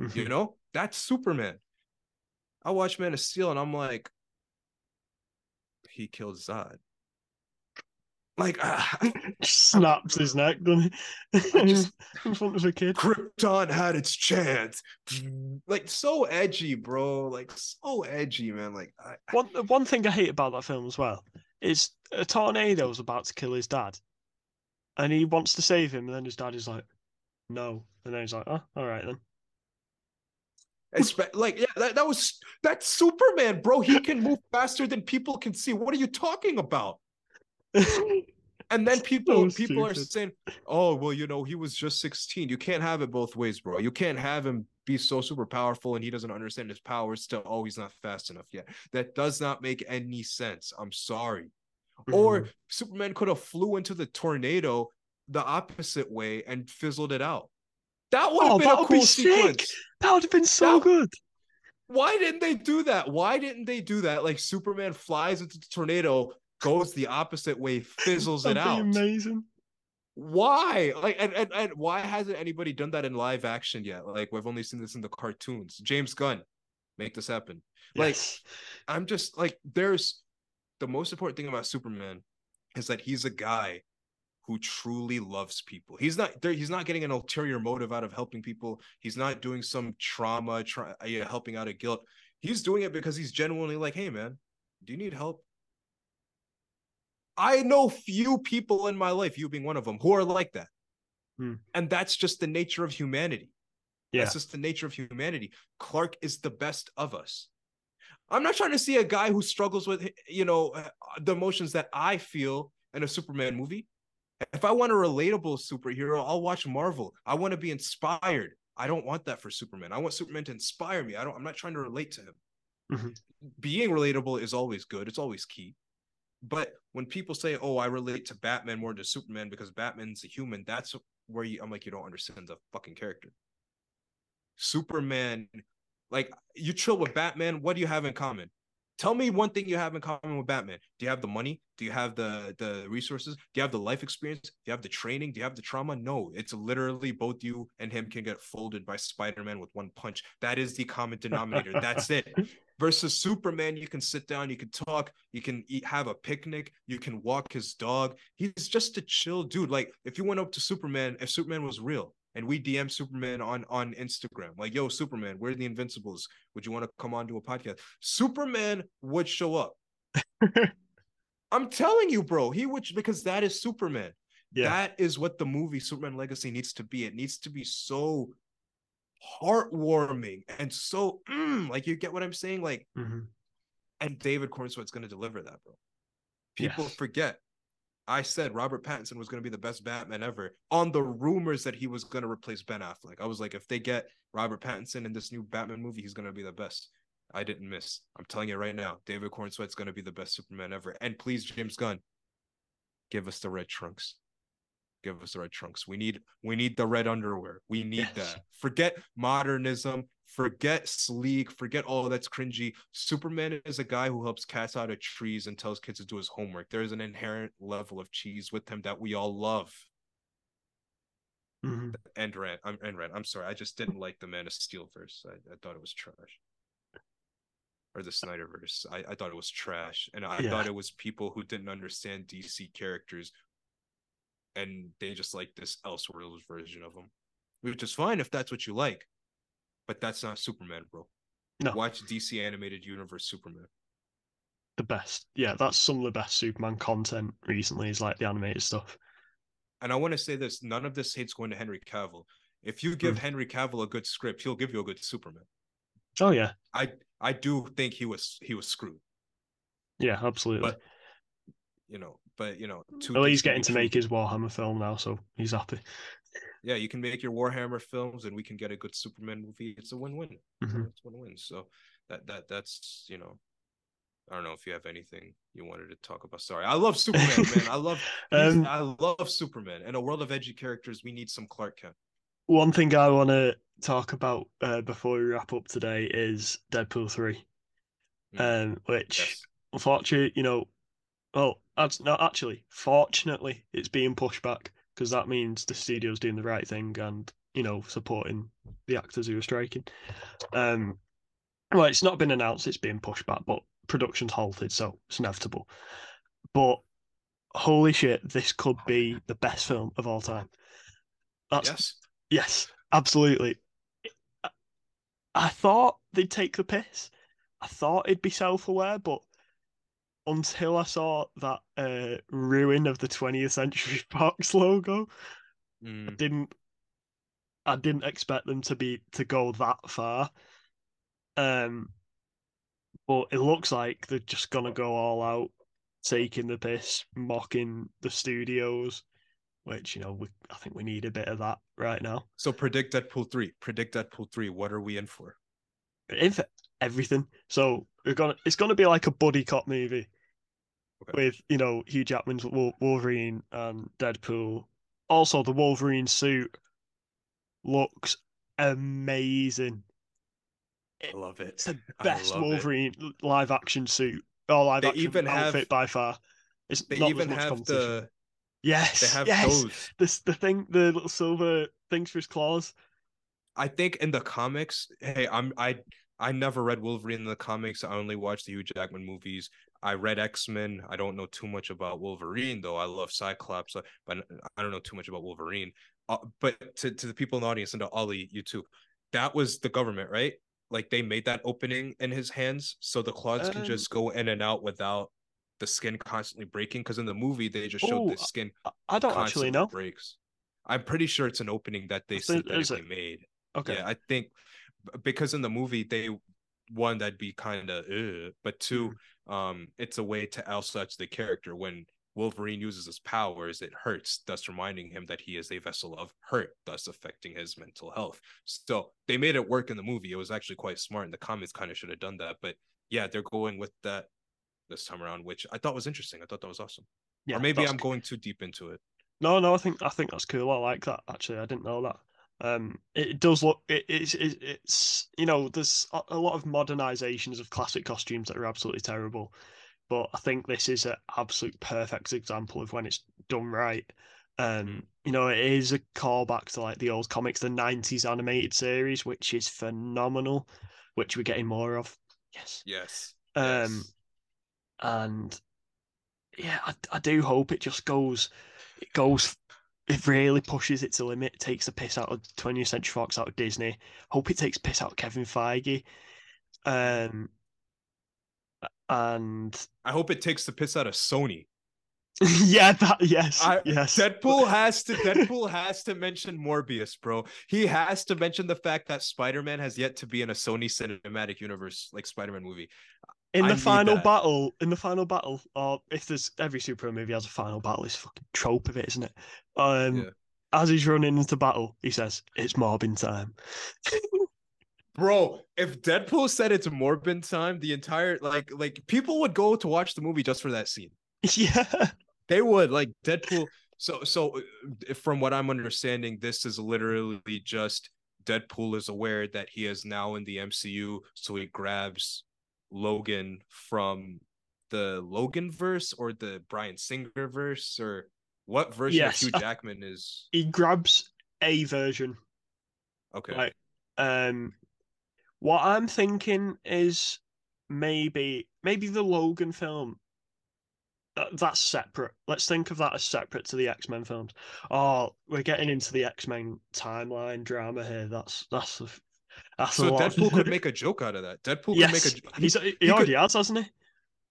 Mm-hmm. You know, that's Superman. I watch Man of Steel and I'm like, he killed Zod. Like uh, snaps his neck, doesn't he? Just, in front of a kid. Krypton had its chance. Like so edgy, bro. Like so edgy, man. Like I... one one thing I hate about that film as well is a tornado is about to kill his dad, and he wants to save him, and then his dad is like, "No," and then he's like, "Oh, all right then." It's like yeah, that, that was that's Superman, bro. He can move faster than people can see. What are you talking about? and then people so people are saying, "Oh, well, you know, he was just 16. You can't have it both ways, bro. You can't have him be so super powerful and he doesn't understand his powers to oh, he's not fast enough yet." That does not make any sense. I'm sorry. Mm-hmm. Or Superman could have flew into the tornado the opposite way and fizzled it out. That would have oh, been a cool be sequence. Sick. That would have been so that, good. Why didn't they do that? Why didn't they do that? Like Superman flies into the tornado, goes the opposite way, fizzles it out. Amazing. Why? Like, and, and and why hasn't anybody done that in live action yet? Like, we've only seen this in the cartoons. James Gunn, make this happen. Yes. Like, I'm just like, there's the most important thing about Superman is that he's a guy who truly loves people. He's not there. He's not getting an ulterior motive out of helping people. He's not doing some trauma, try, uh, helping out of guilt. He's doing it because he's genuinely like, hey man, do you need help? I know few people in my life, you being one of them, who are like that. Hmm. And that's just the nature of humanity. Yeah. That's just the nature of humanity. Clark is the best of us. I'm not trying to see a guy who struggles with, you know, uh, the emotions that I feel in a Superman movie. If I want a relatable superhero, I'll watch Marvel. I want to be inspired. I don't want that for Superman. I want Superman to inspire me. I don't. I'm not trying to relate to him. Mm-hmm. Being relatable is always good. It's always key. But when people say, "Oh, I relate to Batman more than Superman because Batman's a human," that's where you, I'm like, you don't understand the fucking character. Superman, like you chill with Batman. What do you have in common? Tell me one thing you have in common with Batman. Do you have the money? Do you have the the resources? Do you have the life experience? Do you have the training? Do you have the trauma? No, it's literally both you and him can get folded by Spider-Man with one punch. That is the common denominator. That's it. Versus Superman, you can sit down, you can talk, you can eat, have a picnic, you can walk his dog. He's just a chill dude. Like if you went up to Superman, if Superman was real, and we DM Superman on on Instagram, like, yo, Superman, we're the Invincibles. Would you want to come on to a podcast? Superman would show up. I'm telling you, bro, he would because that is Superman. Yeah. That is what the movie Superman Legacy needs to be. It needs to be so heartwarming and so mm, like you get what I'm saying? Like, mm-hmm. and David Corenswet's going to deliver that, bro. People yes. forget I said Robert Pattinson was going to be the best Batman ever on the rumors that he was going to replace Ben Affleck. I was like, if they get Robert Pattinson in this new Batman movie, he's going to be the best. I didn't miss. I'm telling you right now, David Corenswet's going to be the best Superman ever. And please, James Gunn, give us the red trunks give us the red trunks. We need we need the red underwear. We need yes. that. Forget modernism. Forget sleek. Forget all that's cringy. Superman is a guy who helps cats out of trees and tells kids to do his homework. There is an inherent level of cheese with him that we all love. Mhm. and Rand. I'm and Rand. I'm sorry. I just didn't like the Man of Steel verse. I, I thought it was trash. Or the Snyderverse. I, I thought it was trash. And I Yeah. thought it was people who didn't understand DC characters and they just like this Elseworlds version of them. Which is fine if that's what you like. But that's not Superman, bro. No. Watch DC animated universe Superman. The best. Yeah, that's some of the best Superman content recently. Is like the animated stuff. And I want to say this: none of this hate's going to Henry Cavill. If you give Hmm. Henry Cavill a good script, he'll give you a good Superman. Oh yeah, I I do think he was he was screwed, yeah, absolutely. but you know, but you know, two well, he's getting to make his Warhammer film now, so he's happy. Yeah, you can make your Warhammer films, and we can get a good Superman movie. It's a win-win. Mhm. It's win-win. So that that that's you know, I don't know if you have anything you wanted to talk about. Sorry, I love Superman, man. I love Um, I love Superman. In a world of edgy characters, we need some Clark Kent. One thing I want to talk about uh, before we wrap up today is Deadpool three, Mm, um, which yes. unfortunately, you know, well, that's no, actually, fortunately, it's being pushed back because that means the studio's doing the right thing and you know supporting the actors who are striking. Um, well, it's not been announced; it's being pushed back, but production's halted, so it's inevitable. But holy shit, this could be the best film of all time. That's yes. Yes, absolutely. I- I thought they'd take the piss. I thought it'd be self-aware, but until I saw that uh, ruin of the 20th Century Fox logo, Mm. didn't I didn't expect them to be to go that far. Um, but it looks like they're just gonna go all out, taking the piss, mocking the studios, which you know we I think we need a bit of that right now. So predict Deadpool three. Predict Deadpool three. What are we in for? if everything. So we're gonna it's gonna be like a buddy cop movie Okay. with you know Hugh Jackman's Wolverine and Deadpool. Also, the Wolverine suit looks amazing. I love it. It's the best love it. Wolverine live action suit or live They action even have- outfit by far. It's They not even have the yes, they have yes. those. This the thing, the little silver things for his claws. I think in the comics, hey, I'm I I never read Wolverine in the comics. I only watched the Hugh Jackman movies. I read X Men. I don't know too much about Wolverine, though. I love Cyclops, uh, but I don't know too much about Wolverine. Uh, but to to the people in the audience and to Ollie, you too, that was the government, right? Like they made that opening in his hands, so the claws can Um, just go in and out without the skin constantly breaking. Because in the movie, they just showed Oh, the skin I- don't actually know. breaks. I'm pretty sure it's an opening that they I think- is synthetically made. Okay. Yeah, I think because in the movie they one that'd be kind of, but two, Mm-hmm. um, it's a way to outsuch the character when Wolverine uses his powers, it hurts, thus reminding him that he is a vessel of hurt, thus affecting his mental health. So they made it work in the movie. It was actually quite smart, and the comics kind of should have done that. But yeah, they're going with that this time around, which I thought was interesting. I thought that was awesome. Yeah, or maybe I'm going too deep into it. No, no, I think I think that's cool. I like that. Actually, I didn't know that. Um, it does look. It, it's it, it's you know, there's a, a lot of modernizations of classic costumes that are absolutely terrible, but I think this is an absolute perfect example of when it's done right. Um, you know, it is a callback to like the old comics, the '90s animated series, which is phenomenal, which we're getting more of. Yes. Yes. Um, yes. and yeah, I, I do hope it just goes, it goes, it really pushes it to limit, takes the piss out of 20th Century Fox, out of Disney. Hope it takes piss out of Kevin Feige. Um, and I hope it takes the piss out of Sony. yeah, that yes, I, yes. Deadpool has to Deadpool has to mention Morbius, bro. He has to mention the fact that Spider-Man has yet to be in a Sony cinematic universe like Spider-Man movie. In the final that. battle, in the final battle, or if there's every superhero movie has a final battle, it's a fucking trope of it, isn't it? Um, Yeah. as he's running into battle, he says, "It's Morbin time." Bro, if Deadpool said it's Morbin time, the entire like like people would go to watch the movie just for that scene. yeah, They would like Deadpool. So so uh, from what I'm understanding, this is literally just Deadpool is aware that he is now in the MCU, so he grabs Logan from the Logan verse or the Bryan Singer verse or what version Yes, of Hugh Jackman is he grabs a version. Okay. Like, um, what I'm thinking is maybe maybe the Logan film. That, that's separate. Let's think of that as separate to the X Men films. Oh, we're getting into the X Men timeline drama here. That's that's a, that's so. Deadpool could make a joke out of that. Deadpool yes, could make a he's, he, he already could- has, hasn't he?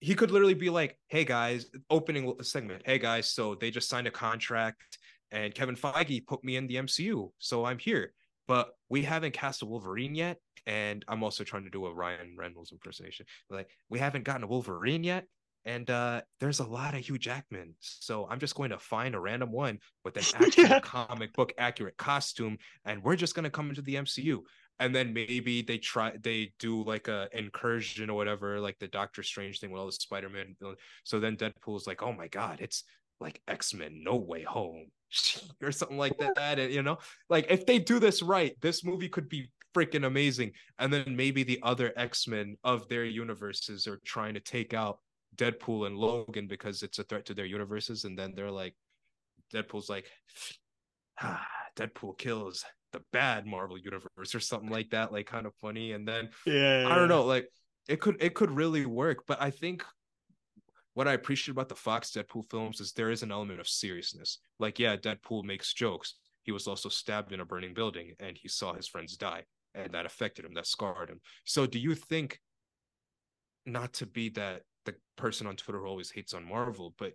he could literally be like, "Hey guys, opening segment. Hey guys, so they just signed a contract, and Kevin Feige put me in the MCU, so I'm here. But we haven't cast a Wolverine yet, and I'm also trying to do a Ryan Reynolds impersonation. Like we haven't gotten a Wolverine yet, and uh there's a lot of Hugh Jackman, so I'm just going to find a random one with an actual Yeah. comic book accurate costume, and we're just gonna come into the MCU." And then maybe they try they do like a incursion or whatever like the doctor strange thing with all the spider-man so then deadpool's like oh my god it's like x-men no way home. Or something like that and, you know? Like if they do this right this movie could be freaking amazing. And then maybe the other x-men of their universes are trying to take out deadpool and logan because it's a threat to their universes. And then they're like deadpool's like ah, deadpool kills the bad Marvel universe or something like that, like kind of funny. And then Yeah, I don't know, like it could it could really work. But I think what I appreciate about the Fox Deadpool films is there is an element of seriousness. Like, yeah, Deadpool makes jokes. He was also stabbed in a burning building and he saw his friends die, and that affected him, that scarred him. So do you think not to be that the person on Twitter who always hates on Marvel, but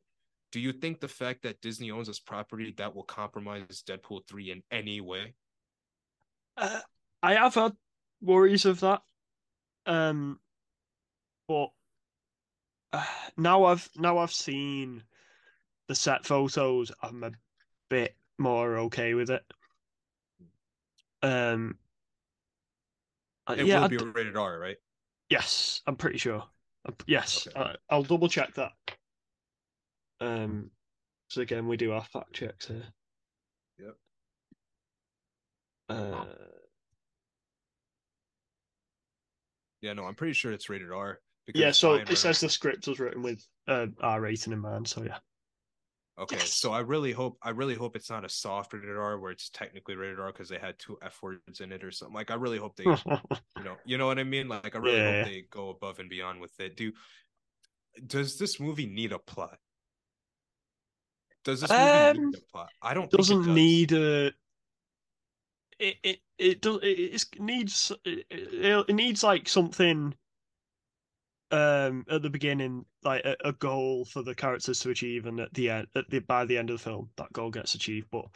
do you think the fact that Disney owns this property that will compromise Deadpool 3 in any way? Uh, I have had worries of that, um, but uh, now I've now I've seen the set photos. I'm a bit more okay with it. Um, uh, It yeah, will I be rated R, right? yes, I'm pretty sure. Uh, Yes, Okay. uh, I'll double check that. Um, so again, we do our fact checks here. Yep. Uh, Yeah, no, I'm pretty sure it's rated R. Because yeah, so Ryan it says the script was written with uh, R rating in mind. So yeah. Okay, Yes. so I really hope I really hope it's not a soft rated R where it's technically rated R because they had two F words in it or something. Like I really hope they, you know, you know what I mean. Like I really Yeah. hope they go above and beyond with it. Do does this movie need a plot? Does this movie Um, need a plot? I don't. it think it doesn't does. need a. It it it does it it's- needs it, it it needs like something. Um, at the beginning, like a, a goal for the characters to achieve, and at the end, at the by the end of the film, that goal gets achieved. But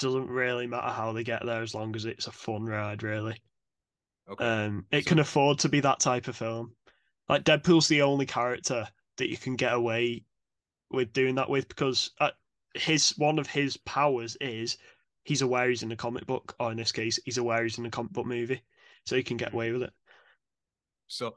doesn't really matter how they get there as long as it's a fun ride, really. Okay. Um, it So- can afford to be that type of film. Like Deadpool's the only character that you can get away with doing that with because uh, his one of his powers is he's aware he's in a comic book, or in this case, he's aware he's in a comic book movie, so he can get away with it. So,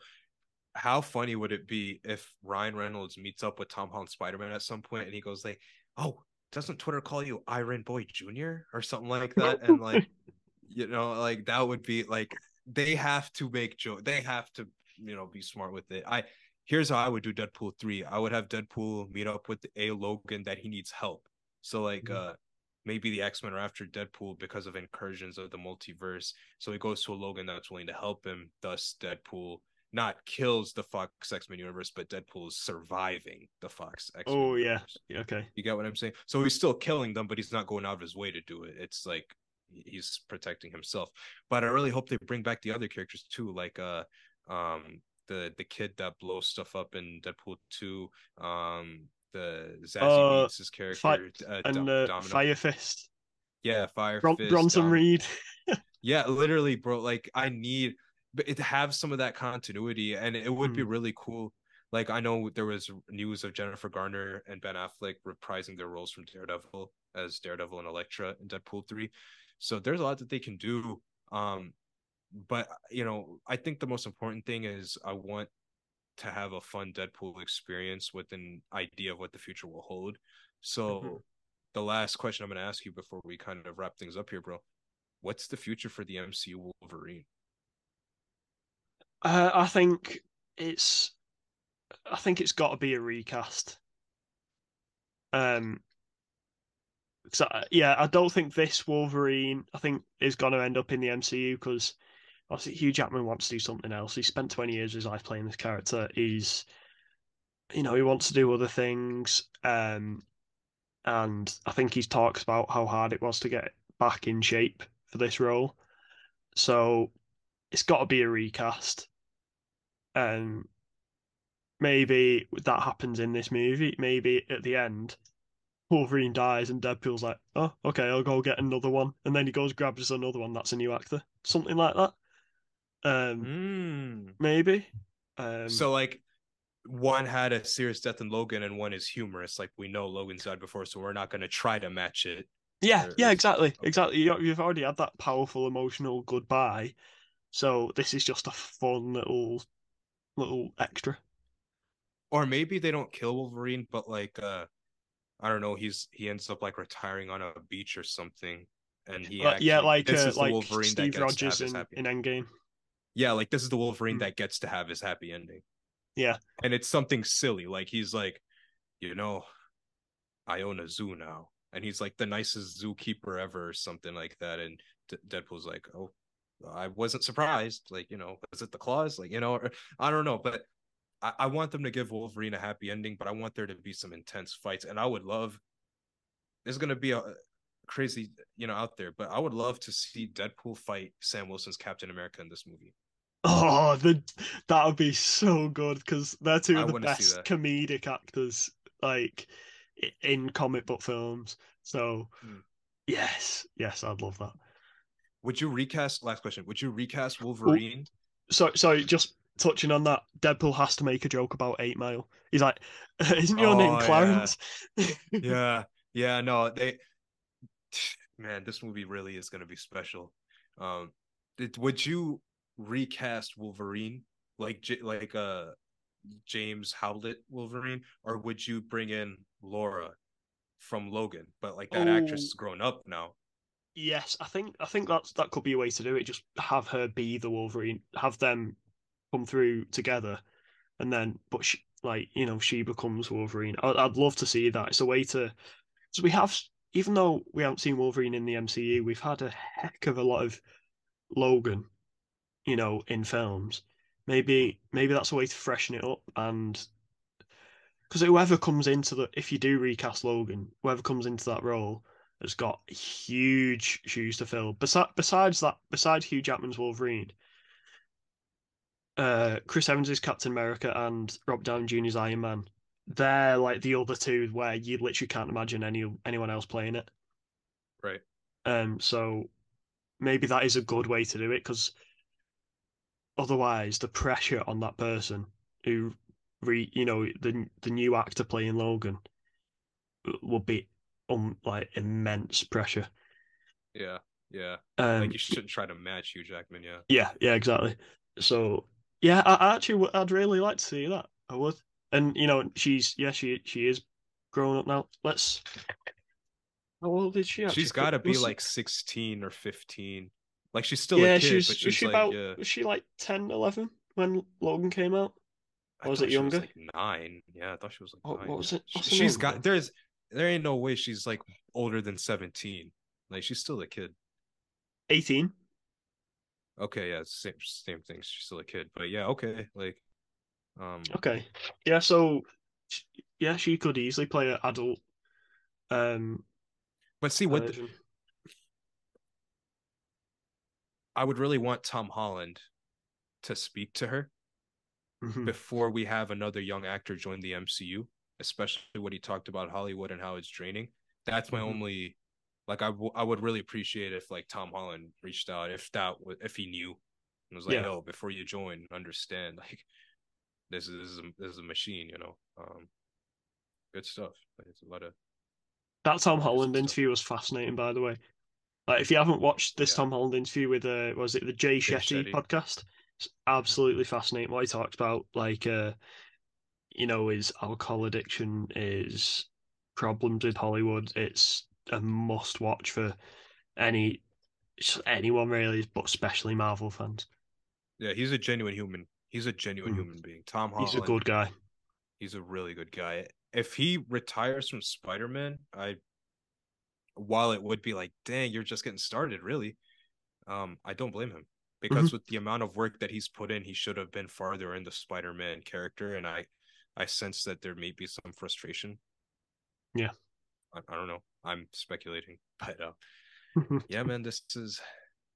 how funny would it be if Ryan Reynolds meets up with Tom Holland Spider Man at some point and he goes like, "Oh, doesn't Twitter call you Iron Boy Junior or something like that?" And like, you know, like that would be like they have to make joke. They have to, you know, be smart with it. I here's how I would do Deadpool three. I would have Deadpool meet up with a Logan that he needs help. So like, Mhm. uh. Maybe the X Men are after Deadpool because of incursions of the multiverse. So he goes to a Logan that's willing to help him. Thus, Deadpool not kills the Fox X Men universe, but Deadpool is surviving the Fox X Men. Oh yeah, Yeah, okay. You get what I'm saying? So he's still killing them, but he's not going out of his way to do it. It's like he's protecting himself. But I really hope they bring back the other characters too, like uh um the the kid that blows stuff up in Deadpool 2, um the Zazie Uh, character, Fi- uh, And Dom- uh. Fire Fist, yeah, Fire Bron- Fist, Bronson Dom- Reed. yeah, literally, bro. Like I need it have some of that continuity, and it would be Hmm. really cool. Like I know there was news of Jennifer Garner and Ben Affleck reprising their roles from Daredevil as Daredevil and Elektra in Deadpool three. So there's a lot that they can do. Um, but you know, I think the most important thing is I want to have a fun Deadpool experience with an idea of what the future will hold. So Mhm. the last question I'm going to ask you before we kind of wrap things up here, bro. What's the future for the MCU Wolverine? Uh, I think it's, I think it's got to be a recast. Um, So, yeah, I don't think this Wolverine, I think, is going to end up in the MCU because obviously Hugh Jackman wants to do something else. He spent 20 years of his life playing this character. He's, you know, he wants to do other things. Um, and I think he's talks about how hard it was to get back in shape for this role. So it's got to be a recast. Um, maybe that happens in this movie. Maybe at the end, Wolverine dies and Deadpool's like, oh, okay, I'll go get another one. And then he goes, grabs another one. That's a new actor. Something like that. Um, Mm. maybe. Um, So like one had a serious death in Logan and one is humorous. Like we know Logan's died before, so we're not gonna try to match it. yeah, or- yeah, exactly, okay. exactly. You- You've already had that powerful emotional goodbye, so this is just a fun little, little extra. Or maybe they don't kill Wolverine, but like uh I don't know, he's he ends up like retiring on a beach or something. And he Like- yeah, like uh, like Wolverine Steve to Rogers in, in Endgame. Yeah, like this is the Wolverine Mm. that gets to have his happy ending. Yeah. And it's something silly. Like he's like, you know, I own a zoo now. And he's like the nicest zookeeper ever or something like that. And D- Deadpool's like, oh, I wasn't surprised. Like, you know, was it the claws? Like, you know, or- I don't know. But I-, I want them to give Wolverine a happy ending, but I want there to be some intense fights. And I would love, there's going to be a crazy, you know, out there, but I would love to see Deadpool fight Sam Wilson's Captain America in this movie. Oh, the that would be so good because they're two I of the best comedic actors like in comic book films. So, Hmm. yes, yes, I'd love that. Would you recast? Last question. Would you recast Wolverine? So, so just touching on that, Deadpool has to make a joke about Eight Mile. He's like, "Isn't your Oh, name yeah. Clarence?" Yeah, yeah. No, they. Man, this movie really is going to be special. Um, would you recast Wolverine like like uh James Howlett Wolverine, or would you bring in Laura from Logan? But like that actress Oh. is grown up now. Yes, I think I think that's that could be a way to do it. Just have her be the Wolverine, have them come through together, and then but she, like you know she becomes Wolverine. I, I'd love to see that. It's a way to because we have even though we haven't seen Wolverine in the MCU, we've had a heck of a lot of Logan, you know, in films. Maybe maybe that's a way to freshen it up and because whoever comes into the if you do recast Logan, whoever comes into that role has got huge shoes to fill. Besides, besides that, besides Hugh Jackman's Wolverine, uh, Chris Evans is Captain America and Rob Downey Jr.'s Iron Man. They're like the other two where you literally can't imagine any anyone else playing it. Right. Um, so maybe that is a good way to do it because otherwise the pressure on that person who re you know the the new actor playing Logan will be um like immense pressure. Yeah, yeah. Um, like you shouldn't try to match Hugh Jackman. Yeah. yeah, yeah, exactly. So yeah, I, I actually I'd really like to see that. I would, and you know, she's yeah, she she is grown up now. Let's. How old is she? Actually? She's got to be like sixteen or fifteen. Like she's still yeah, a kid, she's but was she's she like about yeah. was she like 10, 11 when Logan came out? Or was it she younger? like nine. Yeah, I thought she was like What- nine. what was it? What's she's got there's there ain't no way she's like older than seventeen. Like she's still a kid. Eighteen. Okay, yeah, same same thing. She's still a kid, but yeah, okay. Like, um, Okay. Yeah. So, yeah, she could easily play an adult. Um. but see what the- version. I would really want Tom Holland to speak to her Mhm. before we have another young actor join the MCU, especially what he talked about Hollywood and how it's draining. That's my Mhm. only like I, w- I would really appreciate if like Tom Holland reached out if that w- if he knew and was like, Yeah. "Yo, before you join, understand like this is this is a, this is a machine, you know." Um, good stuff. Like, it's a lot of That Tom Holland interview was fascinating, by the way. Like, if you haven't watched this Yeah. Tom Holland interview with uh, was it the Jay Shetty, Shetty. podcast? It's absolutely fascinating what he talks about. Like, uh, you know, his alcohol addiction, his problems with Hollywood. It's a must watch for any anyone really, but especially Marvel fans. yeah. He's a genuine human. He's a genuine Mhm. human being. Tom Holland. He's a good guy. He's a really good guy. If he retires from Spider Man, I while it would be like, dang, you're just getting started, really. Um, I don't blame him because mm-hmm. with the amount of work that he's put in, he should have been farther in the Spider-Man character, and I, I sense that there may be some frustration. Yeah, I, I don't know. I'm speculating, but uh, yeah, man, this is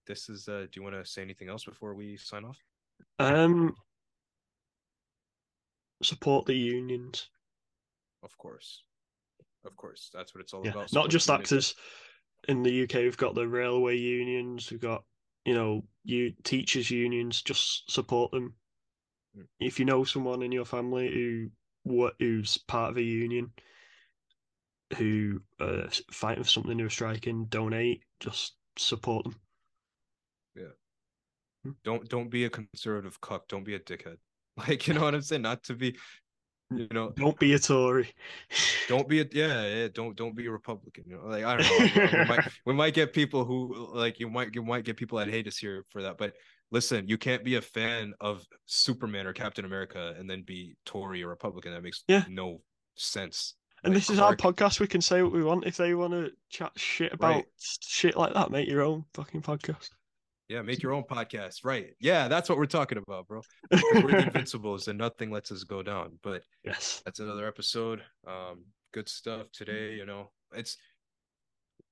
this is. uh Do you want to say anything else before we sign off? Um, support the unions. Of course, of course, that's what it's all yeah. about. Not just actors. In the UK, we've got the railway unions. We've got you know you teachers unions. Just support them. Mm. If you know someone in your family who what who's part of a union, who are fighting for something, who are striking, donate. Just support them. Yeah. Hmm. Don't don't be a conservative cuck. Don't be a dickhead. Like you know what I'm saying? Not to be, you know. Don't be a Tory. don't be a yeah yeah. Don't don't be a Republican. You know, like I don't know. we, might, we might get people who like you might you might get people that hate us here for that. But listen, you can't be a fan of Superman or Captain America and then be Tory or Republican. That makes yeah. no sense. And like this is our podcast. We can say what we want. If they want to chat shit about right. shit like that, make your own fucking podcast. Yeah, make your own podcast. Right. Yeah, that's what we're talking about, bro. we're the invincibles and nothing lets us go down. But yes, that's another episode. Um, good stuff today. You know, it's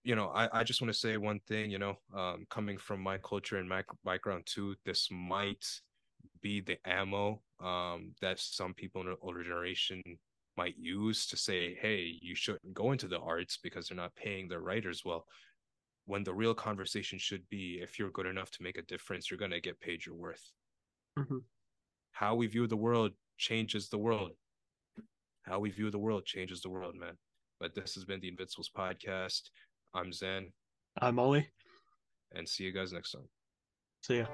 you know, I, I just want to say one thing, you know, um, coming from my culture and my background too, this might be the ammo um that some people in the older generation might use to say, hey, you shouldn't go into the arts because they're not paying their writers well. When the real conversation should be, if you're good enough to make a difference, you're going to get paid your worth. Mm-hmm. How we view the world changes the world. How we view the world changes the world, man. But this has been the Invincibles podcast. I'm Zan. I'm Oli. And see you guys next time. See ya.